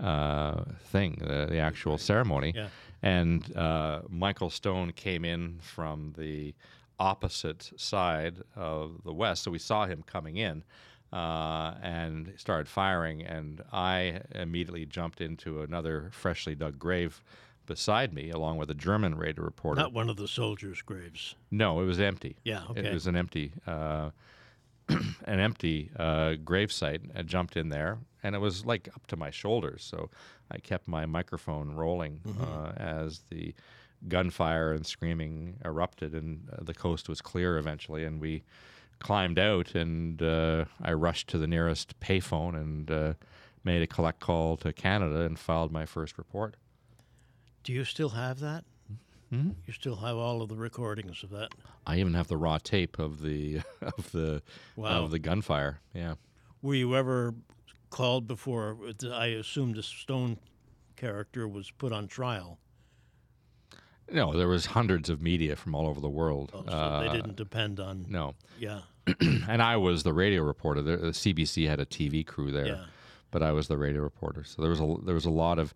uh, thing, the, the actual ceremony. Yeah. And uh, Michael Stone came in from the opposite side of the west, so we saw him coming in. Uh, and started firing, and I immediately jumped into another freshly dug grave beside me, along with a German radar reporter. not one of the soldiers' graves. No, it was empty. Yeah, okay. It was an empty, uh, an empty uh, grave site. I jumped in there, and it was like up to my shoulders. So I kept my microphone rolling Mm-hmm. uh, as the gunfire and screaming erupted, and uh, the coast was clear eventually, and we climbed out, and uh, I rushed to the nearest payphone and uh, made a collect call to Canada and filed my first report. Do you still have that? Mm-hmm. You still have all of the recordings of that? I even have the raw tape of the of the Wow. of the gunfire. Yeah. Were you ever called before? I assume the Stone character was put on trial. No, there was hundreds of media from all over the world. Oh, so Uh, they didn't depend on. No, Yeah. and I was the radio reporter. The, the CBC had a TV crew there, Yeah. but I was the radio reporter. So there was a there was a lot of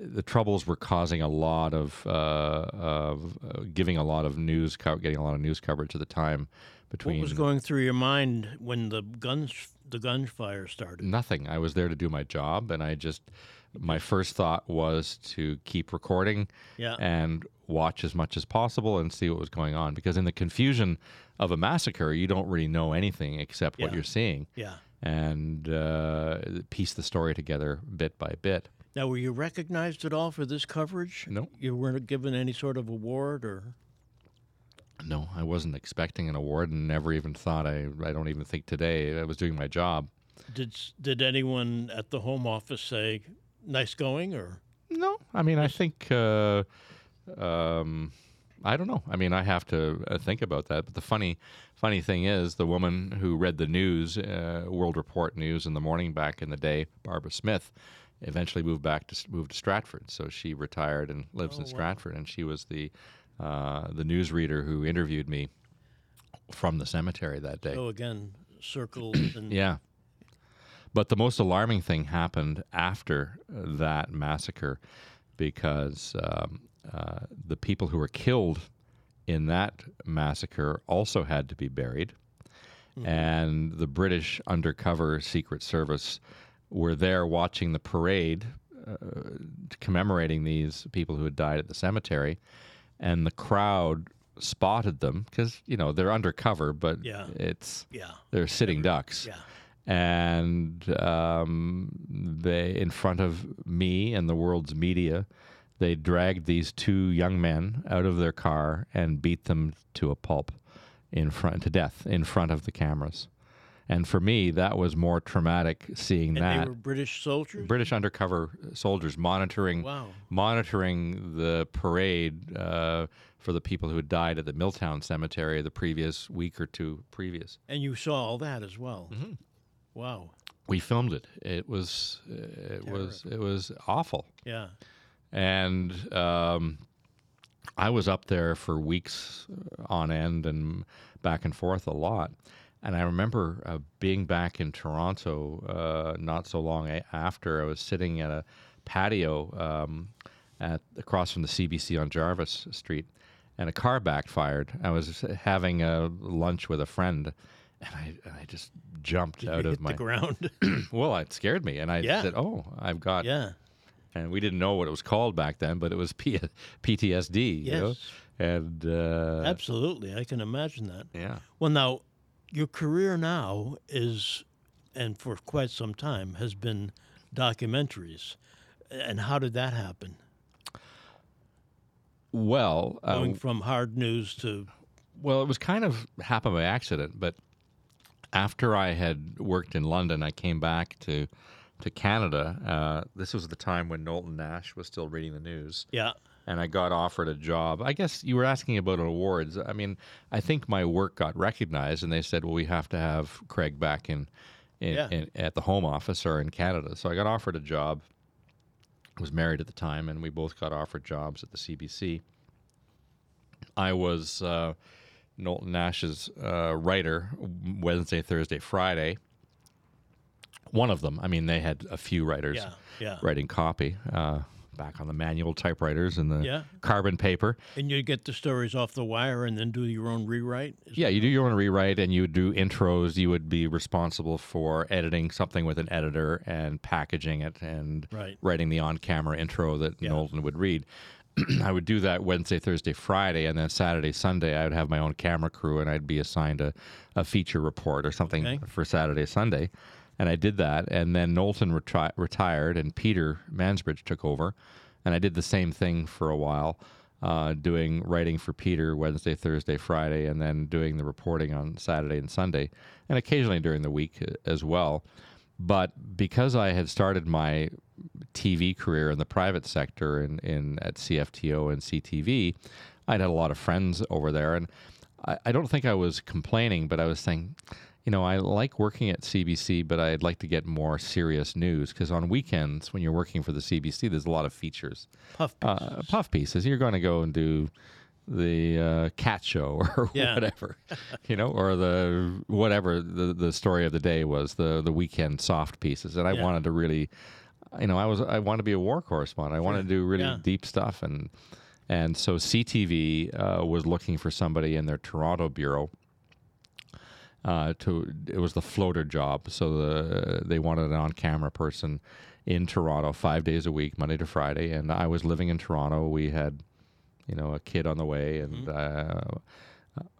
the troubles were causing a lot of, uh, of uh, giving a lot of news, co- getting a lot of news coverage at the time. Between What was going through your mind when the guns the gunfire started? nothing. I was there to do my job, and I just my first thought was to keep recording Yeah. and watch as much as possible and see what was going on. Because in the confusion of a massacre, you don't really know anything except what you're seeing, Yeah. and uh, piece the story together bit by bit. Now, were you recognized at all for this coverage? No. You weren't given any sort of award or. No, I wasn't expecting an award, and never even thought. I I don't even think today I was doing my job. Did did anyone at the home office say nice going or No, I mean I think uh, um, I don't know. I mean I have to uh, think about that. But the funny funny thing is, the woman who read the news, uh, World Report news in the morning back in the day, Barbara Smith, eventually moved back to moved to Stratford. So she retired and lives in Stratford, and she was the uh, the newsreader who interviewed me from the cemetery that day. so again circles and Yeah. But the most alarming thing happened after that massacre because um, uh, the people who were killed in that massacre also had to be buried. And the British undercover Secret Service were there watching the parade uh, commemorating these people who had died at the cemetery. And the crowd spotted them because, you know, they're undercover, but Yeah. it's yeah they're sitting ducks. yeah And um, they, in front of me and the world's media, they dragged these two young men out of their car and beat them to a pulp, in front to death in front of the cameras. And for me, that was more traumatic seeing and that. they were British soldiers. British undercover soldiers monitoring Wow. monitoring the parade uh, for the people who had died at the Milltown Cemetery the previous week or two previous. And you saw all that as well. Mm-hmm. Wow. We filmed it. It was it was it was awful, Yeah. and um, I was up there for weeks on end and back and forth a lot. And I remember uh, being back in Toronto uh, not so long after. I was sitting at a patio um, at across from the CBC on Jarvis Street, and a car backfired. I was having a lunch with a friend, and I, and I just jumped out you of my the ground. well, it scared me, and I Yeah. said, "Oh, I've got." yeah. And we didn't know what it was called back then, but it was P- PTSD. You know? Yes. And uh, Absolutely. I can imagine that. yeah, Well, now, your career now is, and for quite some time, has been documentaries. And how did that happen? well, uh, Going from hard news to, well, it was kind of happened by accident. But after I had worked in London, I came back to to Canada. Uh, this was the time when Knowlton Nash was still reading the news. yeah, and I got offered a job. I guess you were asking about awards. I mean, I think my work got recognized, and they said, "Well, we have to have Craig back in, in, Yeah. in at the Home Office or in Canada." So I got offered a job. I was married at the time, and we both got offered jobs at the CBC. I was uh, Knowlton Nash's uh, writer Wednesday, Thursday, Friday. One of them. I mean, they had a few writers yeah, yeah. writing copy uh, back on the manual typewriters and the Yeah. carbon paper. And you get the stories off the wire and then do your own rewrite? Is- Yeah, you do your own rewrite and you do intros. You would be responsible for editing something with an editor and packaging it and Right. writing the on camera intro that Yeah. Knowlton would read. I would do that Wednesday, Thursday, Friday, and then Saturday, Sunday, I would have my own camera crew and I'd be assigned a, a feature report or something Okay. for Saturday, Sunday. And I did that. And then Knowlton retri- retired and Peter Mansbridge took over. And I did the same thing for a while, uh, doing writing for Peter Wednesday, Thursday, Friday, and then doing the reporting on Saturday and Sunday, and occasionally during the week uh, as well. But because I had started my TV career in the private sector in, in at CFTO and CTV, I'd had a lot of friends over there, and I, I don't think I was complaining, but I was saying, you know, I like working at CBC, but I'd like to get more serious news because on weekends, when you're working for the CBC, there's a lot of features, Puff pieces. uh, puff pieces. You're going to go and do the uh, cat show or Yeah. whatever, you know, or the whatever the the story of the day was the the weekend soft pieces, and I Yeah. wanted to really, you know, I was I wanted to be a war correspondent. I wanted to do really Yeah. deep stuff, and and so CTV uh, was looking for somebody in their Toronto bureau. Uh, to it was the floater job, so the they wanted an on-camera person in Toronto five days a week, Monday to Friday, and I was living in Toronto. We had, you know, a kid on the way, and uh,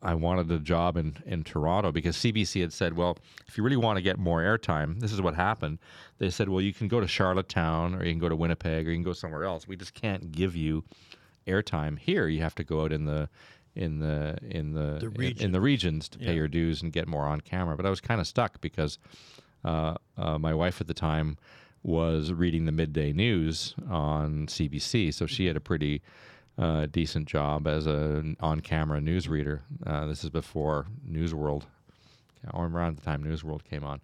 I wanted a job in in Toronto because CBC had said, well, if you really want to get more airtime, this is what happened. They said, well, you can go to Charlottetown or you can go to Winnipeg or you can go somewhere else. We just can't give you airtime here. You have to go out in the in the in the, The in, in the regions to pay Yeah. your dues and get more on camera. But I was kind of stuck because uh, uh, my wife at the time was reading the midday news on CBC, so she had a pretty uh, decent job as an on-camera newsreader. Uh, this is before News World, or around the time News World came on.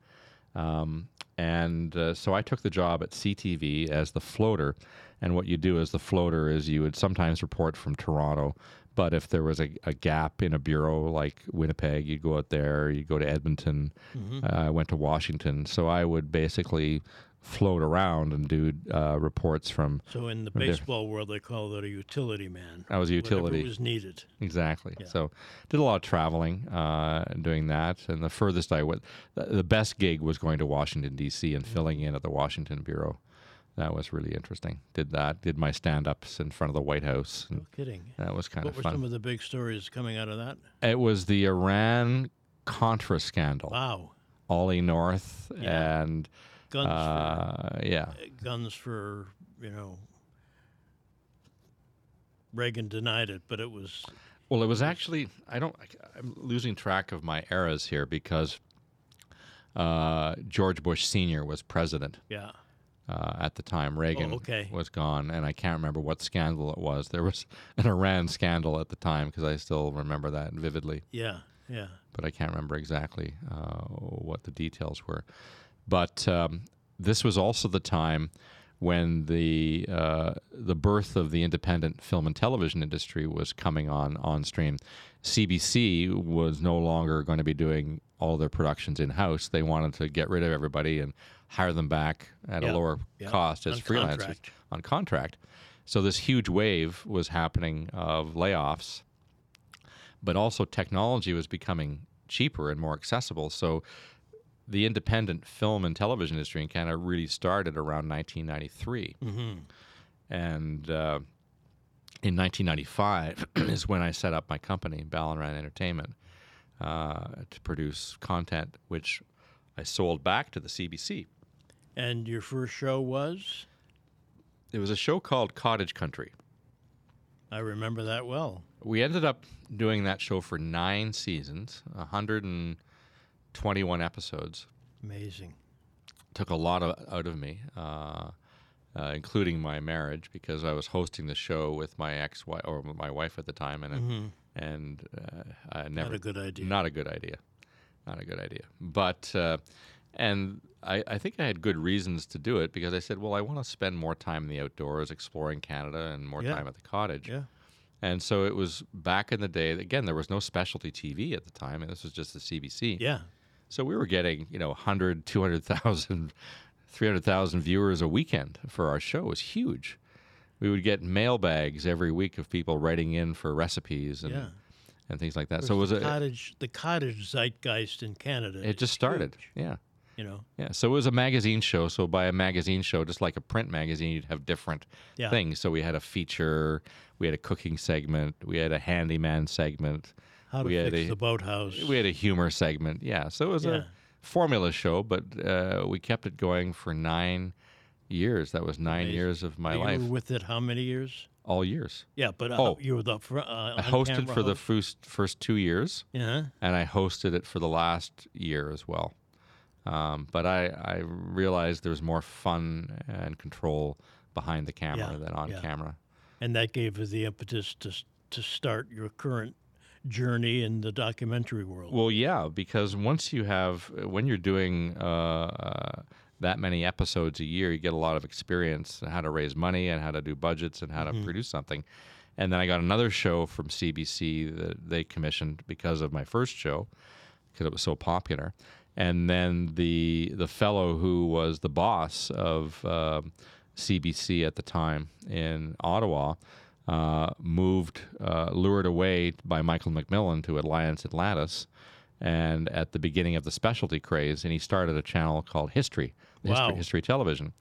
Um, and uh, so I took the job at CTV as the floater. And what you do as the floater is you would sometimes report from Toronto, but if there was a, a gap in a bureau like Winnipeg, you'd go out there, you'd go to Edmonton. Mm-hmm. Uh, I went to Washington. So I would basically float around and do uh, reports from. So in the baseball world, they call that a utility man. I was a Whatever utility. was needed. Exactly. Yeah. So did a lot of traveling uh, doing that, and the furthest I went, the, the best gig was going to Washington D.C. and filling in at the Washington bureau. That was really interesting. Did that? Did my stand-ups in front of the White House. No kidding. that was kind What of fun. What were some of the big stories coming out of that? it was the Iran Contra scandal. Wow. Ollie North Yeah. and Guns uh, yeah, for guns for you know. Reagan denied it, but it was Well, it was actually I don't I'm losing track of my eras here because uh, George Bush Senior was president yeah. Uh, at the time. Reagan Oh, okay. was gone, and I can't remember what scandal it was. There was an Iran scandal at the time because I still remember that vividly, Yeah, yeah. but I can't remember exactly uh, what the details were. But um, this was also the time when the uh, the birth of the independent film and television industry was coming on on stream. CBC was no longer going to be doing all their productions in house. They wanted to get rid of everybody and hire them back at Yeah. a lower Yeah. cost as On freelancers contract. on contract. So this huge wave was happening of layoffs, but also technology was becoming cheaper and more accessible. So the independent film and television industry in Canada really started around 1993. Mm-hmm. And uh, in 1995 is when I set up my company, Ballinran Entertainment, uh, to produce content, which I sold back to the CBC. And your first show was? It was a show called Cottage Country. I remember that well. We ended up doing that show for nine seasons, 121 episodes. Amazing. Took a lot of, out of me, uh, uh, including my marriage, because I was hosting the show with my ex-wife or my wife at the time, and Mm-hmm. and uh, I never Not a good idea. Not a good idea. Not a good idea. But uh, and I, I think I had good reasons to do it because I said, well, I want to spend more time in the outdoors, exploring Canada, and more Yeah. time at the cottage. Yeah. And so it was back in the day. Again, there was no specialty TV at the time, and this was just the CBC. Yeah. So we were getting, you know, 100, 200,000, 300,000 viewers a weekend for our show. It was huge. We would get mailbags every week of people writing in for recipes and Yeah. and things like that. So it was the a, cottage the cottage zeitgeist in Canada. it just started. huge, Yeah. You know. Yeah. So it was a magazine show. So by a magazine show, just like a print magazine, you'd have different Yeah. things. So we had a feature, we had a cooking segment, we had a handyman segment, How to we had fix a- the boathouse. we had a humor segment. Yeah. So it was Yeah. a formula show, but uh, we kept it going for nine years. That was nine Amazing. years of my you life, were with it how many years? all years. Yeah, but uh, Oh. you were the fr- uh, I hosted for the first first two years, yeah. and I hosted it for the last year as well. Um, but I, I realized there's more fun and control behind the camera Yeah, than on yeah. camera. and that gave you the impetus to to start your current journey in the documentary world. Well, yeah, because once you have, when you're doing uh, uh, that many episodes a year, you get a lot of experience on how to raise money and how to do budgets and how to produce something. And then I got another show from CBC that they commissioned because of my first show, because it was so popular. And then the the fellow who was the boss of uh, CBC at the time in Ottawa uh, moved, uh, lured away by Michael MacMillan to Alliance Atlantis, and at the beginning of the specialty craze, and he started a channel called History, History, Wow. History Television.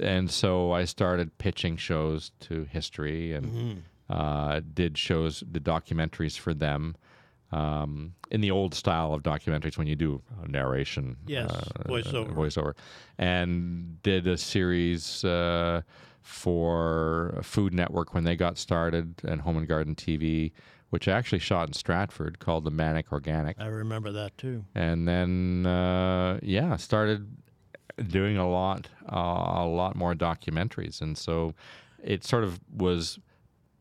And so I started pitching shows to History and Mm-hmm. uh, did shows, did documentaries for them. Um, in the old style of documentaries, when you do narration, Yes, uh, voiceover. voiceover, and did a series uh, for Food Network when they got started, and Home and Garden TV, which I actually shot in Stratford, called the Manic Organic, I remember that too. and then uh, yeah, started doing a lot, uh, a lot more documentaries, and so it sort of was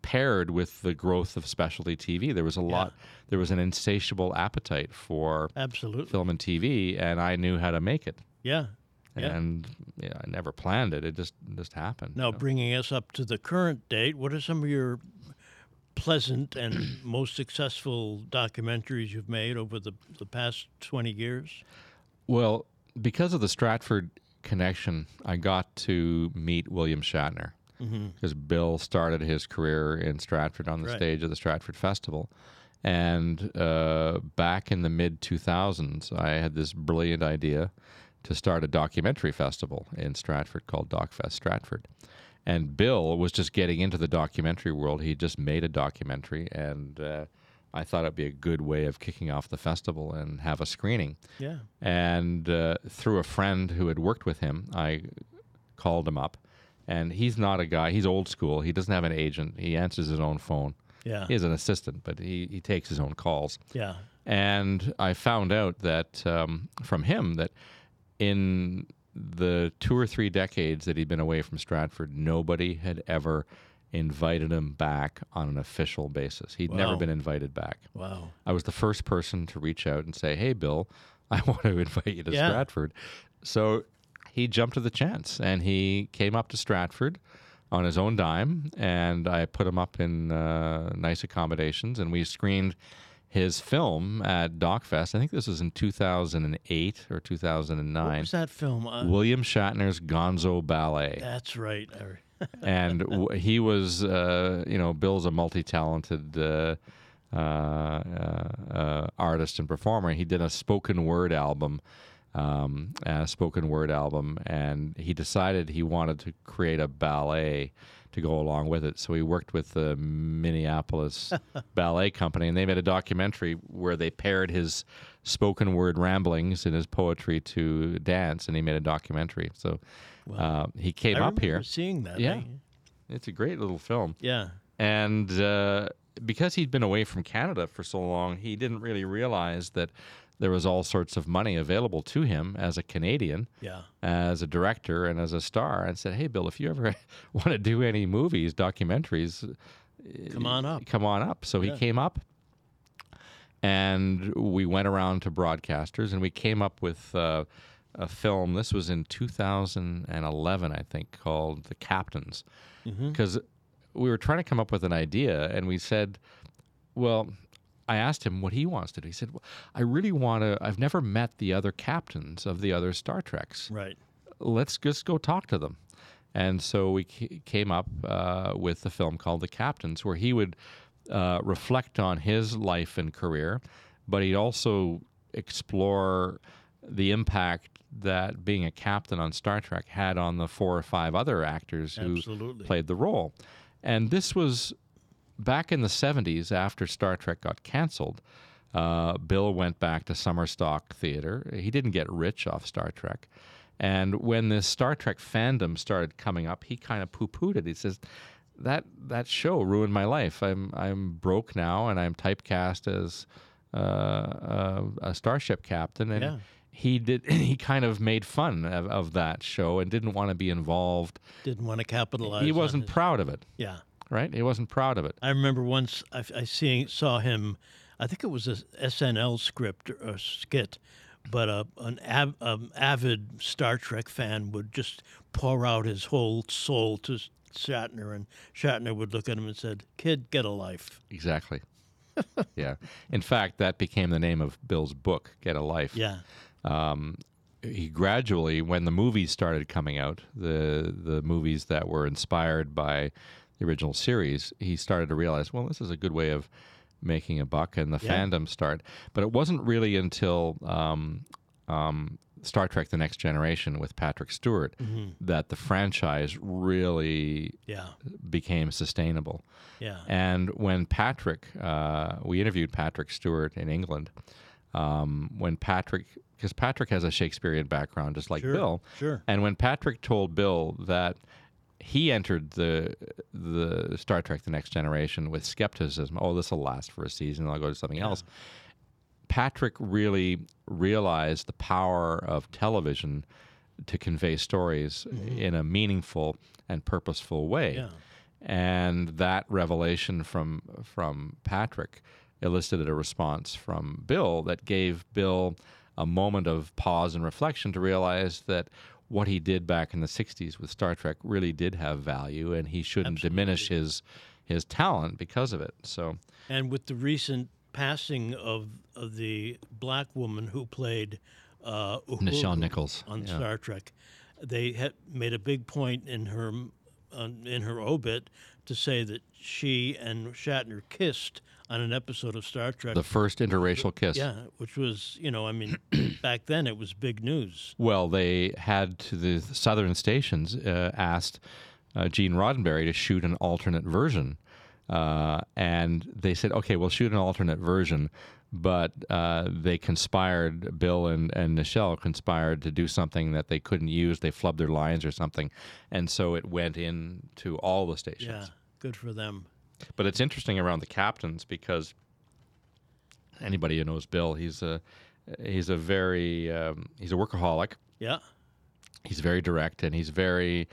paired with the growth of specialty TV. There was a lot, there was an insatiable appetite for Absolutely. film and TV, and I knew how to make it. Yeah. Yeah. And yeah, I never planned it; it just just happened. Now, bringing us up to the current date, what are some of your pleasant and most successful documentaries you've made over the, the past 20 years? Well, because of the Stratford connection, I got to meet William Shatner because Bill started his career in Stratford on the Right. stage of the Stratford Festival. And uh, back in the mid 2000s, I had this brilliant idea to start a documentary festival in Stratford called DocFest Stratford. And Bill was just getting into the documentary world. He just made a documentary, and uh, I thought it'd be a good way of kicking off the festival and have a screening. Yeah. And uh, through a friend who had worked with him, I called him up. And he's not a guy, he's old school. He doesn't have an agent. He answers his own phone. Yeah. He has an assistant, but he, he takes his own calls. Yeah. And I found out that um, from him that in the two or three decades that he'd been away from Stratford, nobody had ever invited him back on an official basis. He'd never been invited back. Wow. I was the first person to reach out and say, "Hey, Bill, I want to invite you to Yeah. Stratford." So he jumped to the chance, and he came up to Stratford on his own dime, and I put him up in uh, nice accommodations, and we screened his film at DocFest. I think this was in 2008 or What 2009. was that film? Uh, William Shatner's Gonzo Ballet that's right. And w- he was, uh, you know, Bill's a multi-talented uh, uh, uh, uh, artist and performer. He did a spoken word album, um, a spoken word album, and he decided he wanted to create a ballet to go along with it. So he worked with the Minneapolis Ballet Company, and they made a documentary where they paired his spoken word ramblings and his poetry to dance, and he made a documentary. So uh, he came I up here. seeing that. Yeah. I- It's a great little film. yeah. And uh, because he'd been away from Canada for so long, he didn't really realize that there was all sorts of money available to him as a Canadian, Yeah. as a director, and as a star. And said, "Hey, Bill, if you ever want to do any movies, documentaries, Come on up. come on up." So Yeah. he came up, and we went around to broadcasters, and we came up with uh, a film. This was in 2011, I think, called The Captains, because we were trying to come up with an idea, and we said, "Well." I asked him what he wants to do. He said, well, "I really want to. I've never met the other captains of the other Star Treks Right. let's just go talk to them. And so we ca- came up uh, with a film called The Captains, where he would uh, reflect on his life and career, but he'd also explore the impact that being a captain on Star Trek had on the four or five other actors who Absolutely. played the role. And this was back in the 70s after Star Trek got canceled. Uh, Bill went back to Summerstock Theater. He didn't get rich off Star Trek. And when this Star Trek fandom started coming up, he kind of poo pooed it. He says, that that show ruined my life. I'm I'm broke now, and I'm typecast as uh, uh, a starship captain. And Yeah. he did he kind of made fun of, of that show and didn't want to be involved. Didn't want to capitalize. He wasn't proud of it, yeah. Right? He wasn't proud of it. I remember once I, I seeing saw him I think it was a SNL script or a skit, but uh, an av- um, avid Star Trek fan would just pour out his whole soul to Shatner, and Shatner would look at him and said, "Kid, get a life." Exactly. yeah. In fact, that became the name of Bill's book, Get a Life. Yeah. Um, he gradually, when the movies started coming out, the the movies that were inspired by the original series, he started to realize, well, this is a good way of making a buck, and the Yeah. fandom start. But it wasn't really until um, um, Star Trek: The Next Generation with Patrick Stewart that the franchise really Yeah. became sustainable. Yeah. And when Patrick, uh, we interviewed Patrick Stewart in England. Um, when Patrick, because Patrick has a Shakespearean background, just like Sure. Bill. Sure. And when Patrick told Bill that he entered the the Star Trek: The Next Generation with skepticism, oh, this will last for a season, I'll go to something else. Patrick really realized the power of television to convey stories mm-hmm. in a meaningful and purposeful way. Yeah. And that revelation from from Patrick elicited a response from Bill that gave Bill a moment of pause and reflection to realize that what he did back in the 60s with Star Trek really did have value and he shouldn't diminish his his talent because of it. So And with the recent passing of of the black woman who played uh, Nichelle Nichols, on yeah. Star Trek, they had made a big point in her on, in her obit to say that she and Shatner kissed on an episode of Star Trek. the first interracial kiss. yeah, which was you know I mean back then it was big news. Well, they had to the southern stations uh, asked uh, Gene Roddenberry to shoot an alternate version, uh, and they said, "Okay, we'll shoot an alternate version." But uh, they conspired, Bill and, and Nichelle conspired to do something that they couldn't use. They flubbed their lines or something. And so it went into all the stations. Yeah, good for them. But it's interesting around the captains because anybody who knows Bill, he's a he's a very um, he's a workaholic. Yeah, He's very direct and he's very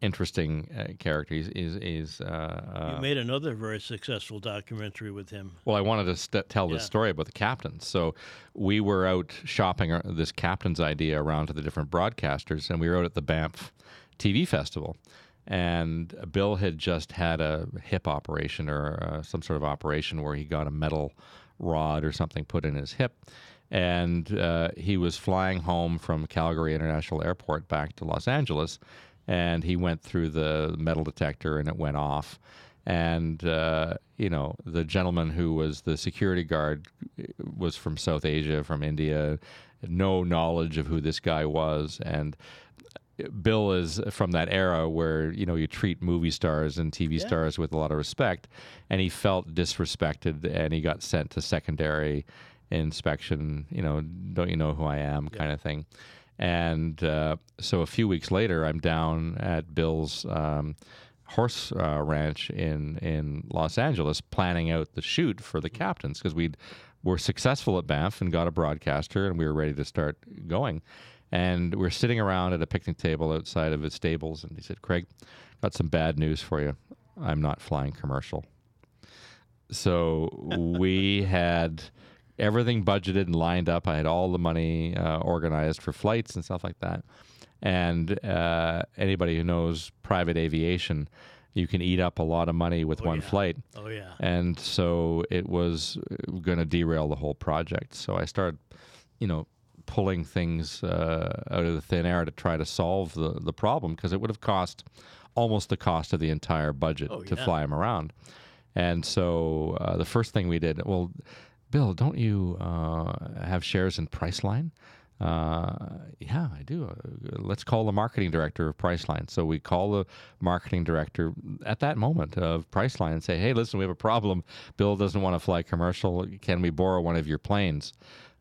interesting uh, character. He's he's, he's uh, you uh, made another very successful documentary with him. well. I wanted to st- tell this story about the captains. So we were out shopping our, this captain's idea around to the different broadcasters, and we were out at the Banff TV festival. And Bill had just had a hip operation or uh, some sort of operation where he got a metal rod or something put in his hip. And uh, he was flying home from Calgary International Airport back to Los Angeles. And he went through the metal detector and it went off. And, uh, you know, the gentleman who was the security guard was from South Asia, from India, no knowledge of who this guy was. And Bill is from that era where you know you treat movie stars and TV stars with a lot of respect, and he felt disrespected, and he got sent to secondary inspection. You know, don't you know who I am, kind of thing. And uh, so a few weeks later, I'm down at Bill's um, horse uh, ranch in in Los Angeles, planning out the shoot for the captains because we were successful at Banff and got a broadcaster, and we were ready to start going. And we're sitting around at a picnic table outside of his stables, and he said, "Craig, got some bad news for you. I'm not flying commercial." So we had everything budgeted and lined up. I had all the money uh, organized for flights and stuff like that. And uh, anybody who knows private aviation, you can eat up a lot of money with one yeah. flight. Oh yeah, And so it was going to derail the whole project. So I started, you know, pulling things uh, out of the thin air to try to solve the, the problem because it would have cost almost the cost of the entire budget Oh, to yeah. fly him around. And so uh, the first thing we did, well, Bill, don't you uh, have shares in Priceline? Uh, yeah, I do. Uh, let's call the marketing director of Priceline. So we call the marketing director at that moment of Priceline and say, hey, listen, we have a problem. Bill doesn't want to fly commercial. Can we borrow one of your planes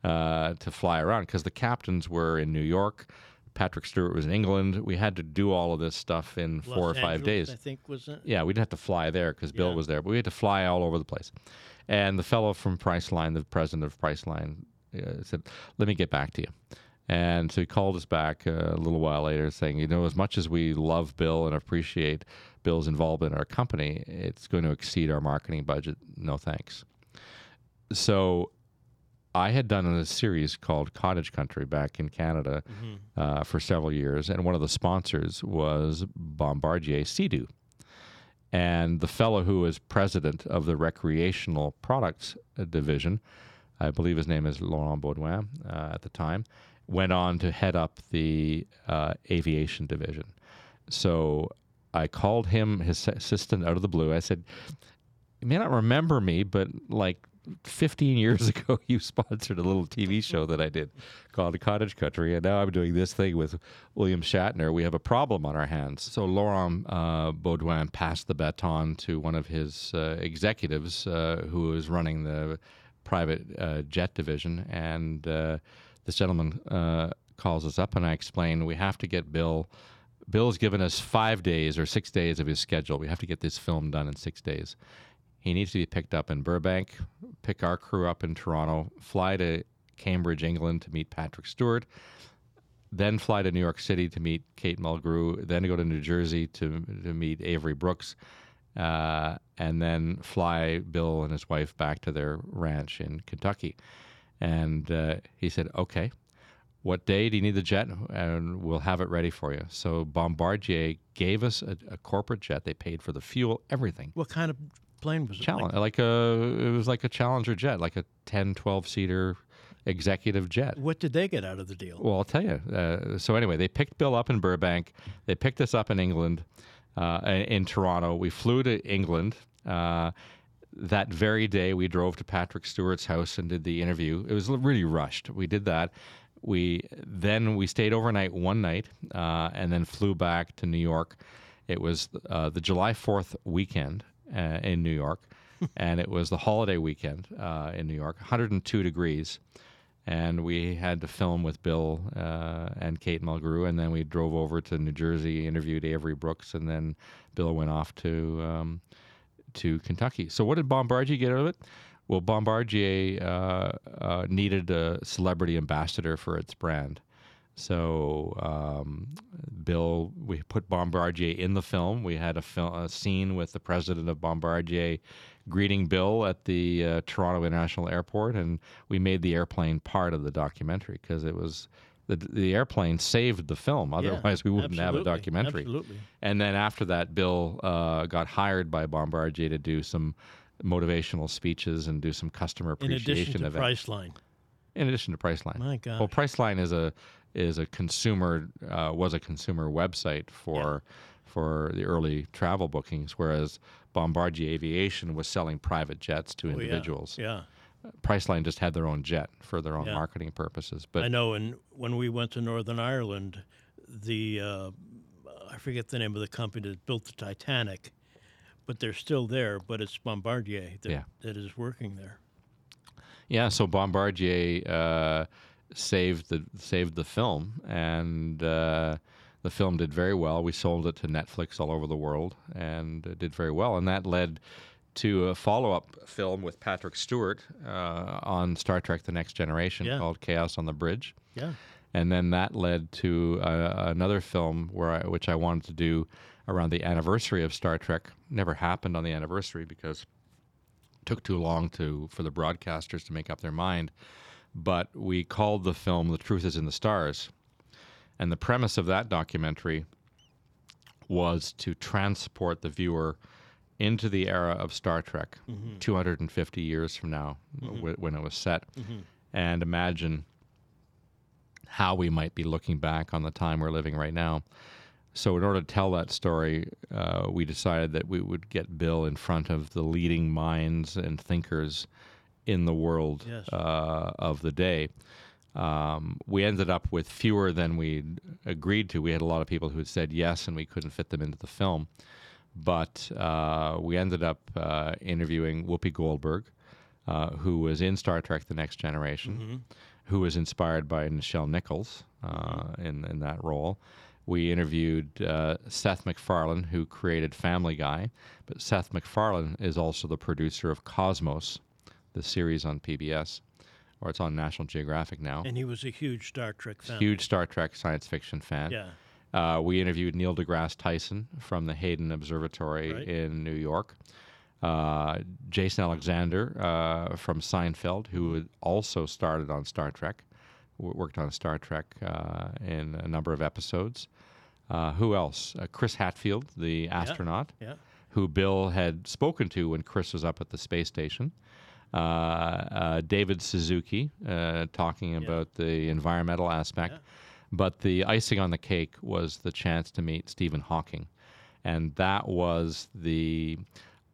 uh, to fly around? Because the captains were in New York. Patrick Stewart was in England. We had to do all of this stuff in four Los or five days. I think was it. Yeah, we didn't have to fly there because Bill Yeah. was there, but we had to fly all over the place. And the fellow from Priceline, the president of Priceline, uh, said, "Let me get back to you." And so he called us back uh, a little while later, saying, "You know, as much as we love Bill and appreciate Bill's involvement in our company, it's going to exceed our marketing budget. No thanks." so I had done a series called Cottage Country back in Canada uh, for several years, and one of the sponsors was Bombardier Sea-Doo. And the fellow who was president of the recreational products uh, division, I believe his name is Laurent Beaudoin uh, at the time, went on to head up the uh, aviation division. So I called him, his assistant, out of the blue. I said, You may not remember me, but like 15 years ago, you sponsored a little TV show that I did called Cottage Country, and now I'm doing this thing with William Shatner. We have a problem on our hands. So Laurent uh, Beaudoin passed the baton to one of his uh, executives uh, who was running the private uh, jet division, and uh, this gentleman uh, calls us up, and I explain we have to get Bill. Bill's given us five days or six days of his schedule. We have to get this film done in six days. He needs to be picked up in Burbank, pick our crew up in Toronto, fly to Cambridge, England to meet Patrick Stewart, then fly to New York City to meet Kate Mulgrew, then go to New Jersey to, to meet Avery Brooks, uh, and then fly Bill and his wife back to their ranch in Kentucky. And uh, he said, okay, what day do you need the jet? And we'll have it ready for you. So Bombardier gave us a, a corporate jet. They paid for the fuel, everything. What kind of plane was it? Challenge, like a, it was like a Challenger jet, like a 10, 12 seater executive jet. What did they get out of the deal? Well, I'll tell you. Uh, so anyway, they picked Bill up in Burbank. They picked us up in England, uh, in, in Toronto. We flew to England. Uh, that very day, we drove to Patrick Stewart's house and did the interview. It was really rushed. We did that. We then we stayed overnight one night uh, and then flew back to New York. It was uh, the July Fourth weekend uh, in New York, and it was the holiday weekend uh, in New York. 102 degrees and we had to film with Bill uh, and Kate Mulgrew, and then we drove over to New Jersey, interviewed Avery Brooks, and then Bill went off to um, to Kentucky. So, what did Bombardier get out of it? Well, Bombardier uh, uh, needed a celebrity ambassador for its brand. So, um, Bill, we put Bombardier in the film. We had a, fil- a scene with the president of Bombardier greeting Bill at the uh, Toronto International Airport, and we made the airplane part of the documentary because it was the the airplane saved the film. Otherwise, we wouldn't have a documentary. Absolutely. And then after that, Bill uh, got hired by Bombardier to do some motivational speeches and do some customer appreciation In addition to events. Priceline. In addition to Priceline. My God. Well, Priceline is a is a consumer uh, was a consumer website for for the early travel bookings, whereas Bombardier Aviation was selling private jets to Oh, yeah. individuals. Yeah. Priceline just had their own jet for their own Yeah. marketing purposes. But I know. And when we went to Northern Ireland, the uh, I forget the name of the company that built the Titanic, but they're still there. But it's Bombardier that, Yeah. that is working there. yeah, so Bombardier uh, saved the saved the film, and uh, the film did very well. We sold it to Netflix all over the world, and it did very well. And that led to a follow up film with Patrick Stewart uh, on Star Trek: The Next Generation Yeah. called Chaos on the Bridge. Yeah. and then that led to uh, another film where I, which I wanted to do around the anniversary of Star Trek. Never happened on the anniversary because it took too long to for the broadcasters to make up their mind. But we called the film "The Truth Is in the Stars," and the premise of that documentary was to transport the viewer into the era of Star Trek, mm-hmm. 250 years from now, mm-hmm. wh- when it was set, mm-hmm. and imagine how we might be looking back on the time we're living right now. So, in order to tell that story, uh, we decided that we would get Bill in front of the leading minds and thinkers in the world Yes. uh, of the day. Um, we ended up with fewer than we agreed to. We had a lot of people who had said yes, and we couldn't fit them into the film. But uh, we ended up uh, interviewing Whoopi Goldberg, uh, who was in Star Trek: The Next Generation, who was inspired by Nichelle Nichols uh, in in that role. We interviewed uh, Seth MacFarlane, who created Family Guy, but Seth MacFarlane is also the producer of Cosmos, the series on PBS, or it's on National Geographic now. And he was a huge Star Trek fan. Huge Star Trek science fiction fan. Yeah. Uh, we interviewed Neil deGrasse Tyson from the Hayden Observatory Right. in New York. uh, Jason Alexander uh, from Seinfeld, who also started on Star Trek, w- worked on Star Trek uh, in a number of episodes. Uh, who else? Uh, Chris Hadfield, the astronaut, Yeah. who Bill had spoken to when Chris was up at the space station. Uh, uh, David Suzuki, uh, talking about the environmental aspect. But the icing on the cake was the chance to meet Stephen Hawking. And that was the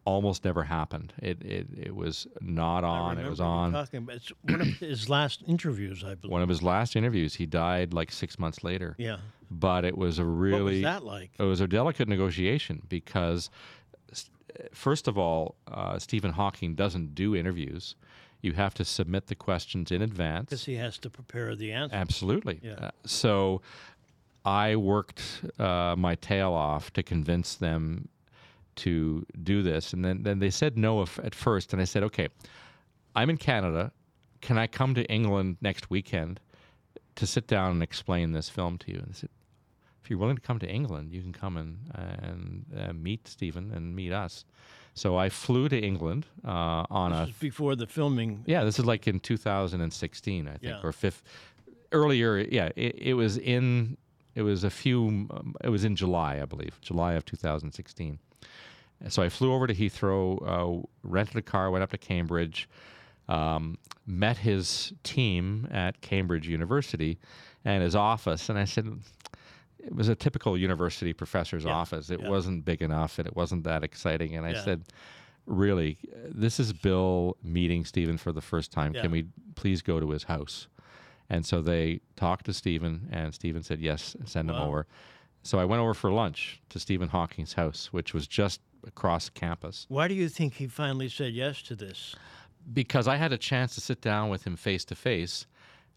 almost never happened. It, it, it was not on, it was on. Talking about it's one of his last interviews, I believe. One of his last interviews, he died like six months later. yeah. But it was a What really was that like? it was a delicate negotiation because, first of all, uh, Stephen Hawking doesn't do interviews. You have to submit the questions in advance. Because he has to prepare the answer. Absolutely. Yeah. Uh, so I worked uh, my tail off to convince them to do this. And then, then they said no at first. And I said, okay, I'm in Canada. Can I come to England next weekend to sit down and explain this film to you? And they said, if you're willing to come to England, you can come and, and uh, meet Stephen and meet us. So I flew to England uh, on a This was before the filming. yeah, this is like in 2016, I think, Yeah. or fifth earlier. Yeah, it, it was in it was a few. Um, it was in July, I believe, July of 2016. So I flew over to Heathrow, uh, rented a car, went up to Cambridge, um, met his team at Cambridge University and his office, and I said. It was a typical university professor's Yeah, office. It yeah. wasn't big enough, and it wasn't that exciting. And I Yeah. said, really, this is Bill meeting Stephen for the first time. Can we please go to his house? And so they talked to Stephen, and Stephen said, yes, send him Wow. over. So I went over for lunch to Stephen Hawking's house, which was just across campus, Why do you think he finally said yes to this? because I had a chance to sit down with him face to face.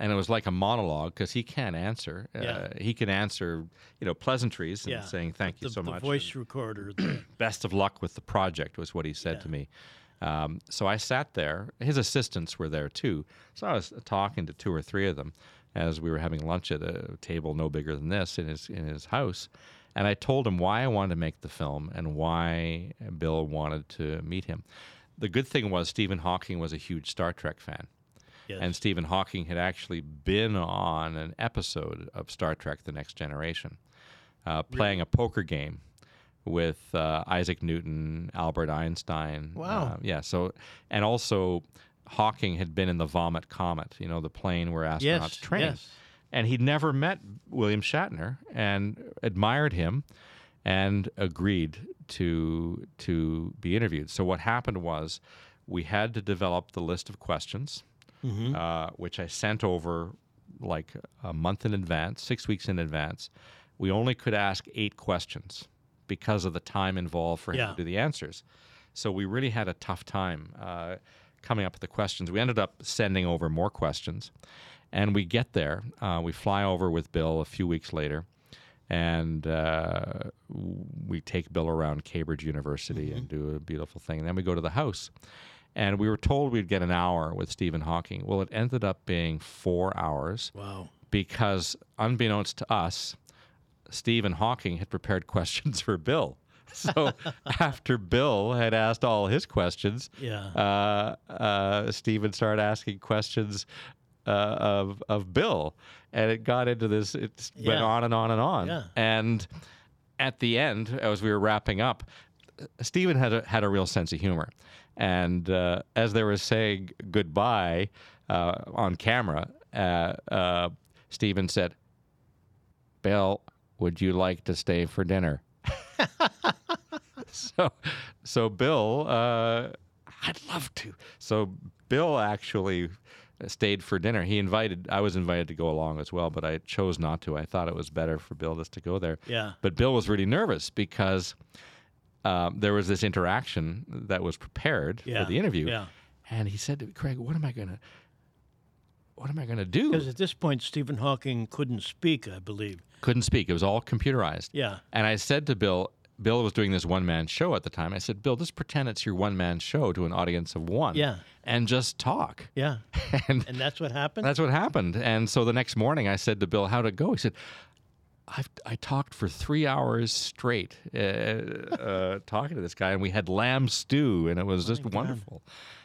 And it was like a monologue because he can't answer. Yeah. Uh, he can answer, you know, pleasantries and Yeah. saying thank you The, so the much. The voice recorder. the- best of luck with the project was what he said Yeah. to me. Um, so I sat there. His assistants were there too. So I was talking to two or three of them as we were having lunch at a table no bigger than this in his in his house. And I told him why I wanted to make the film and why Bill wanted to meet him. The good thing was Stephen Hawking was a huge Star Trek fan. Yes. And Stephen Hawking had actually been on an episode of Star Trek The Next Generation, uh, playing a poker game with uh, Isaac Newton, Albert Einstein. Wow. Uh, yeah, so, and also Hawking had been in the Vomit Comet, you know, the plane where astronauts yes. train. Yes. And he'd never met William Shatner and admired him and agreed to to be interviewed. So what happened was we had to develop the list of questions, Mm-hmm. uh, which I sent over like a month in advance, six weeks in advance. We only could ask eight questions because of the time involved for him Yeah. to do the answers. So we really had a tough time uh, coming up with the questions. We ended up sending over more questions, and we get there. Uh, we fly over with Bill a few weeks later, and uh, we take Bill around Cambridge University and do a beautiful thing. And then we go to the house. And we were told we'd get an hour with Stephen Hawking. Well, it ended up being four hours Wow. because, unbeknownst to us, Stephen Hawking had prepared questions for Bill. So after Bill had asked all his questions, Yeah. uh, uh, Stephen started asking questions uh, of of Bill, and it got into this. It went on and on and on. Yeah. And at the end, as we were wrapping up, Stephen had a, had a real sense of humor, and uh, as they were saying goodbye uh, on camera, uh, uh, Stephen said, "Bill, would you like to stay for dinner?" so, so Bill, uh, I'd love to. So Bill actually stayed for dinner. He invited. I was invited to go along as well, but I chose not to. I thought it was better for Bill just to go there. Yeah. But Bill was really nervous because um, there was this interaction that was prepared Yeah. for the interview, Yeah. and he said to me, Craig, "What am I gonna? What am I gonna do?" Because at this point, Stephen Hawking couldn't speak, I believe. Couldn't speak. It was all computerized. Yeah. And I said to Bill, Bill was doing this one man show at the time. I said, Bill, just pretend it's your one man show to an audience of one. Yeah. And just talk. Yeah. And And that's what happened? that's what happened. And so the next morning I said to Bill, How'd it go? He said, I've, I talked for three hours straight, uh, uh, talking to this guy, and we had lamb stew, and it was just God. wonderful.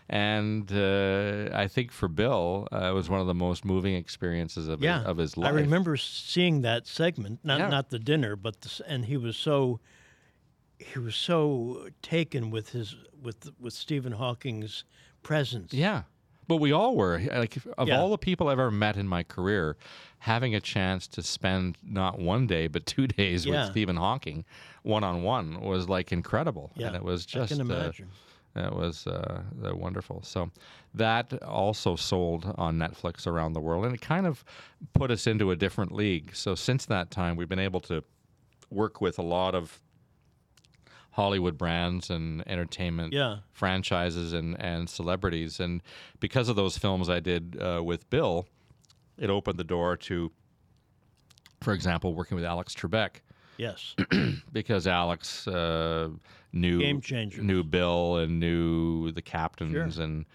And uh, I think for Bill, uh, it was one of the most moving experiences of Yeah, his, of his I remember seeing that segment, not Yeah. not the dinner, but the, and he was so he was so taken with his with with Stephen Hawking's presence. Yeah. But we all were. Like of Yeah. all the people I've ever met in my career, having a chance to spend not one day but two days Yeah. with Stephen Hawking, one on one, was like incredible. Yeah, and it was I just can uh, imagine. it was uh, uh, wonderful. So that also sold on Netflix around the world, and it kind of put us into a different league. So since that time, we've been able to work with a lot of Hollywood brands and entertainment Yeah. franchises and, and celebrities. And because of those films I did uh, with Bill, it opened the door to, for example, working with Alex Trebek. Yes. because Alex uh, knew Game knew Bill and knew the captains and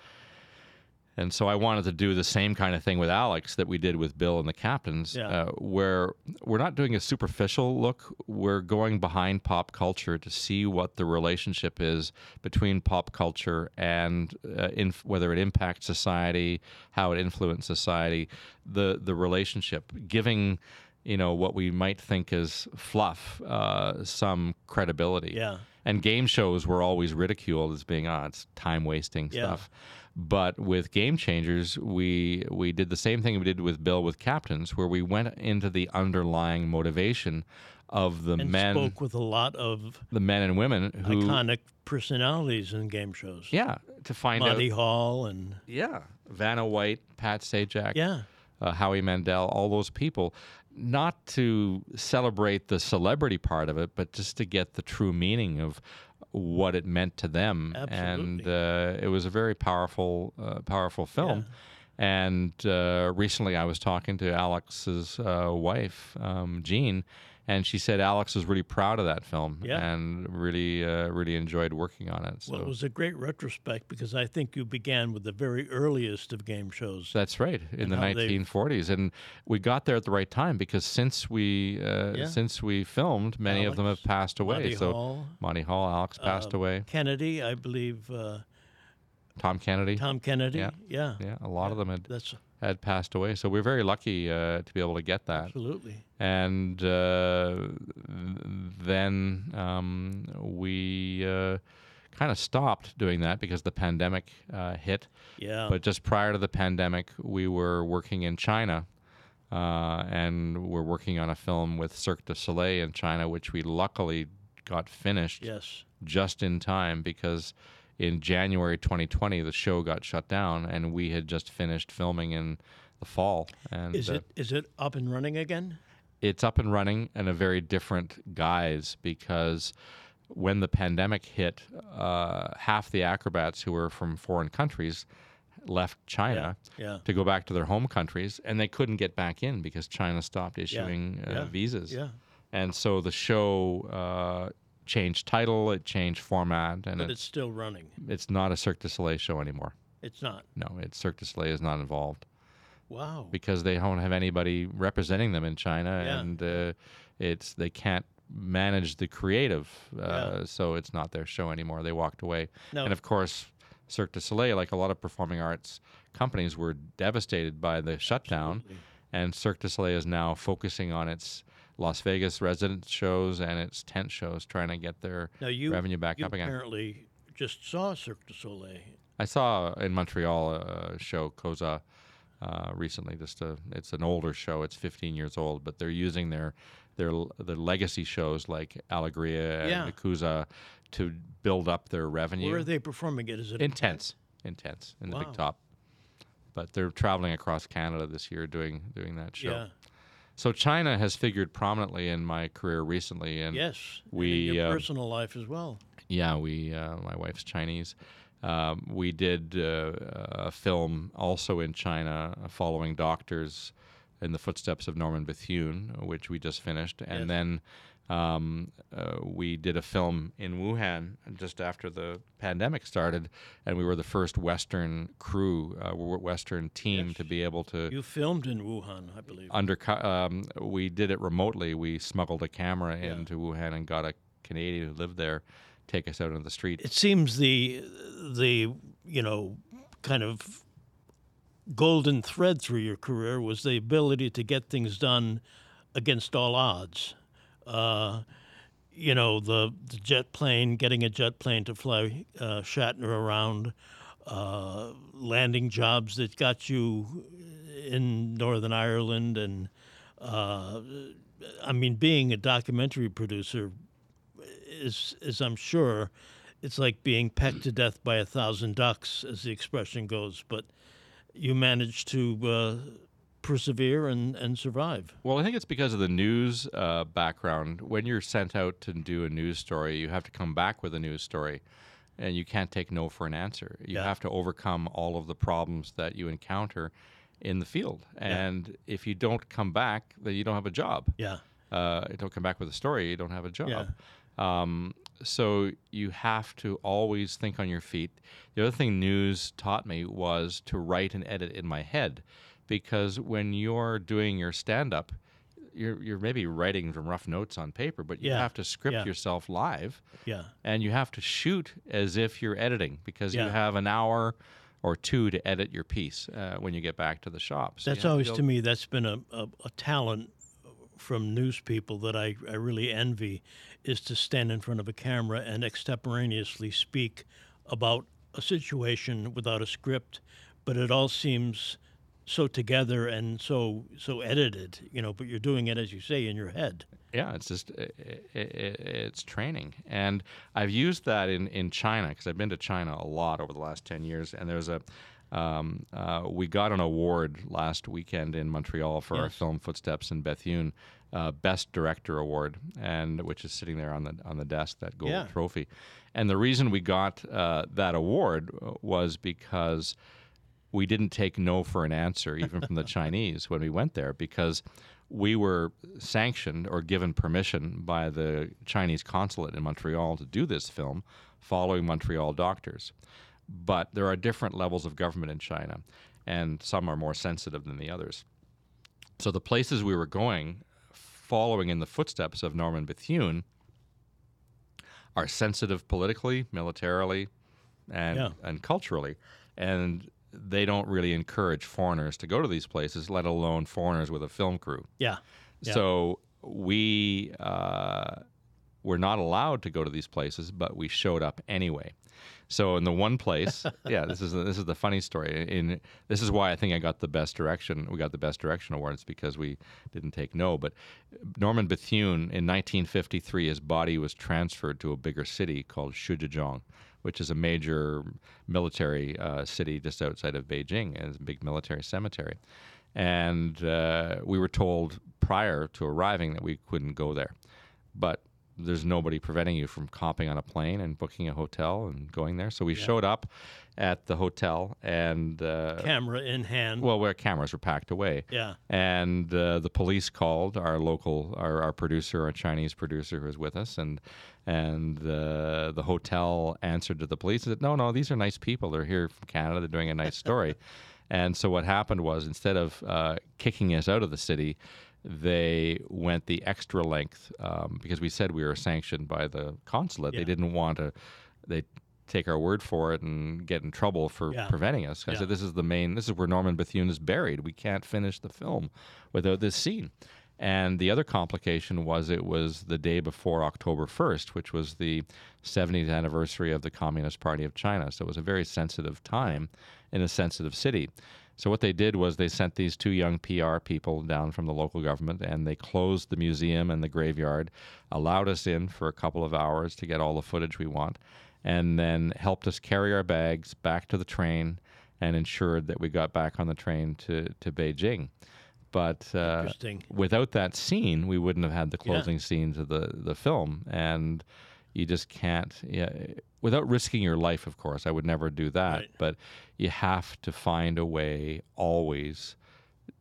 and so I wanted to do the same kind of thing with Alex that we did with Bill and the captains, Yeah. uh, where we're not doing a superficial look. We're going behind pop culture to see what the relationship is between pop culture and uh, inf- whether it impacts society, how it influences society, the the relationship, giving you know what we might think is fluff uh, some credibility. Yeah. And game shows were always ridiculed as being, ah, it's time wasting Yeah. stuff. But with Game Changers, we we did the same thing we did with Bill with Captains, where we went into the underlying motivation of the And men, spoke with a lot of the men and women who, iconic personalities in game shows. yeah, to find Monty out, Hall and yeah, Vanna White, Pat Sajak, yeah. uh, Howie Mandel, all those people, not to celebrate the celebrity part of it, but just to get the true meaning of what it meant to them. And uh, it was a very powerful, uh, powerful film. And uh, recently, I was talking to Alex's uh, wife, um, Jean, and she said Alex was really proud of that film Yeah. and really, uh, really enjoyed working on it. So Well, it was a great retrospect because I think you began with the very earliest of game shows. That's right, in the how they've- 1940s, and we got there at the right time because since we uh, Yeah. since we filmed, many of them have passed away. Monty so Hall, Monty Hall, Alex passed uh, away. Kennedy, I believe. Uh, Tom Kennedy, Tom Kennedy. Yeah. Yeah. yeah, a lot of them had, That's had passed away. So we're very lucky uh, to be able to get that. absolutely. And uh, then um, we uh, kind of stopped doing that because the pandemic uh, hit. Yeah. But just prior to the pandemic, we were working in China, uh, and we're working on a film with Cirque du Soleil in China, which we luckily got finished yes. just in time because in January 2020 the show got shut down, and we had just finished filming in the fall. And Is uh, it is it up and running again? it's up and running in a very different guise because when the pandemic hit, uh, half the acrobats who were from foreign countries left China Yeah. to go back to their home countries, and they couldn't get back in because China stopped issuing Uh, Yeah. visas. Yeah. And so the show uh, changed title, it changed format, and But it, it's still running. it's not a Cirque du Soleil show anymore. It's not. No, it's Cirque du Soleil is not involved Wow. because they don't have anybody representing them in China, Yeah. and uh, it's they can't manage the creative, uh, Yeah. so it's not their show anymore. They walked away, No. and of course, Cirque du Soleil, like a lot of performing arts companies, were devastated by the shutdown, Absolutely. and Cirque du Soleil is now focusing on its Las Vegas residence shows and its tent shows, trying to get their Now you revenue back you up again. apparently just saw Cirque du Soleil. I saw in Montreal a show Kooza uh, recently. Just a, it's an older show. It's 15 years old, but they're using their their their legacy shows like Alegria and Yeah. Yakuza to build up their revenue. Where are they performing it? Is it Intense, intense in the Big Top. But they're traveling across Canada this year doing doing that show. Yeah. So China has figured prominently in my career recently, and Yes. and we, in your uh, personal life as well. yeah, we. Uh, my wife's Chinese. Um, we did uh, a film also in China, uh, following doctors in the footsteps of Norman Bethune, which we just finished, and Yes. then Um, uh, we did a film in Wuhan just after the pandemic started, and we were the first Western crew, uh, Western team Yes. to be able to You filmed in Wuhan, I believe. undercut. Um, we did it remotely. We smuggled a camera into Wuhan and got a Canadian who lived there take us out on the street. it seems the the you know kind of golden thread through your career was the ability to get things done against all odds. Uh, you know the, the jet plane, getting a jet plane to fly uh, Shatner around, uh, landing jobs that got you in Northern Ireland, and uh, I mean, being a documentary producer is, is I'm sure, it's like being pecked to death by a thousand ducks, as the expression goes. But you managed to uh, persevere and, and survive. Well, I think it's because of the news uh, background. When you're sent out to do a news story, you have to come back with a news story, and you can't take no for an answer. You Yeah. have to overcome all of the problems that you encounter in the field. And if you don't come back, then you don't have a job. Yeah, uh, you don't come back with a story, you don't have a job. Yeah. Um, so you have to always think on your feet. The other thing news taught me was to write and edit in my head, because when you're doing your stand-up, you're you're maybe writing some rough notes on paper, but you Yeah. have to script Yeah. yourself live, yeah, and you have to shoot as if you're editing, because you have an hour or two to edit your piece uh, when you get back to the shop. So that's always be to me. That's been a, a, a talent from news people that I, I really envy, is to stand in front of a camera and extemporaneously speak about a situation without a script, but it all seems so together and so so edited, you know. But you're doing it as you say in your head. yeah it's just i i i it's training and i've used that in in china because i've been to china a lot over the last 10 years and there's a um, uh, we got an award last weekend in Montreal for our film Footsteps in Bethune, uh, Best Director Award, and which is sitting there on the on the desk that gold Yeah. trophy. And the reason we got uh, that award uh, was because we didn't take no for an answer, even from the Chinese, when we went there, because we were sanctioned or given permission by the Chinese consulate in Montreal to do this film, following Montreal doctors. But there are different levels of government in China, and some are more sensitive than the others. So the places we were going, following in the footsteps of Norman Bethune, are sensitive politically, militarily, and Yeah. and culturally, and they don't really encourage foreigners to go to these places, let alone foreigners with a film crew. Yeah, Yeah. So we uh, were not allowed to go to these places, but we showed up anyway. So in the one place, yeah, this is this is the funny story. In this is why I think I got the best direction. We got the best direction awards because we didn't take no. But Norman Bethune in 1953, his body was transferred to a bigger city called Shijiazhuang, which is a major military uh, city just outside of Beijing, and it's a big military cemetery. And uh, we were told prior to arriving that we couldn't go there, but there's nobody preventing you from hopping on a plane and booking a hotel and going there. So we showed up at the hotel and uh, camera in hand. well, where cameras were packed away. yeah, And uh, the police called our local, our, our producer, our Chinese producer who was with us, and and uh, the hotel answered to the police and said, "No, no, these are nice people. They're here from Canada. They're doing a nice story." and so what happened was, instead of uh, kicking us out of the city, they went the extra length um, because we said we were sanctioned by the consulate. Yeah. They didn't want to. They take our word for it and get in trouble for Yeah. preventing us. I Yeah. said, "This is the main. This is where Norman Bethune is buried. We can't finish the film without this scene." And the other complication was it was the day before October 1st, which was the 70th anniversary of the Communist Party of China. So it was a very sensitive time in a sensitive city. So what they did was they sent these two young PR people down from the local government and they closed the museum and the graveyard, allowed us in for a couple of hours to get all the footage we want, and then helped us carry our bags back to the train and ensured that we got back on the train to, to Beijing. But uh, without that scene, we wouldn't have had the closing scenes of the, the film. And you just can't, yeah, without risking your life, of course. I would never do that. Right. But you have to find a way always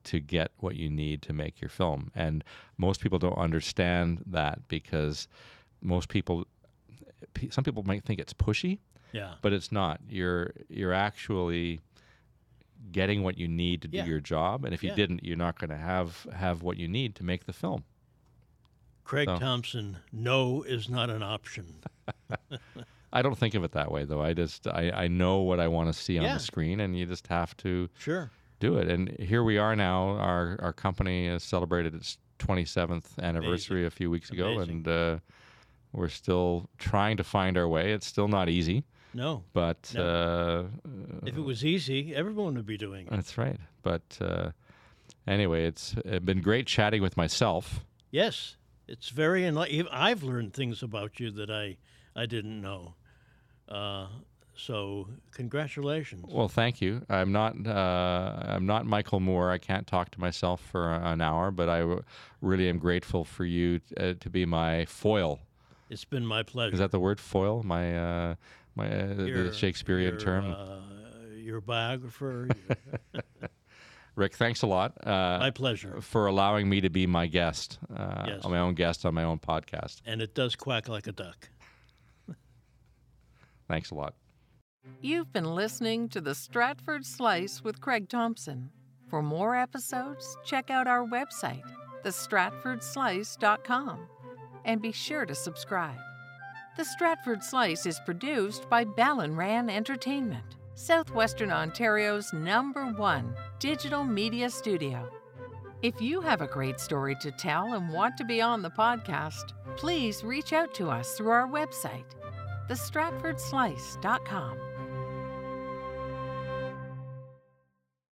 to get what you need to make your film. And most people don't understand that because most people, some people might think it's pushy, Yeah. but it's not. You're you're actually getting what you need to do Yeah. your job, and if you Yeah. didn't, you're not going to have have what you need to make the film. Craig So- Thompson, no is not an option. I don't think of it that way though. I just I, I know what I want to see on Yeah. the screen, and you just have to Sure. do it. And here we are now. Our our company has celebrated its 27th anniversary a few weeks ago, Amazing. and uh, we're still trying to find our way. It's still not easy, No. but No. uh, If it was easy, everyone would be doing it. that's right. But uh, anyway, it's been great chatting with myself. Yes. It's very enlightening. I've learned things about you that I, I didn't know. Uh, so, congratulations. Well, thank you. I'm not uh, I'm not Michael Moore. I can't talk to myself for an hour, but I w- really am grateful for you uh, to be my foil. It's been my pleasure. Is that the word foil? My uh, my uh, the Your- Shakespearean your, term. Uh, your biographer. Rick, thanks a lot uh, my pleasure. for allowing me to be my guest, uh, Yes. on my own guest on my own podcast. And it does quack like a duck. Thanks a lot. You've been listening to the Stratford Slice with Craig Thompson. For more episodes, check out our website, thestratfordslice.com, and be sure to subscribe. The Stratford Slice is produced by Ballinran Entertainment, Southwestern Ontario's number one digital media studio. If you have a great story to tell and want to be on the podcast, please reach out to us through our website, thestratfordslice.com.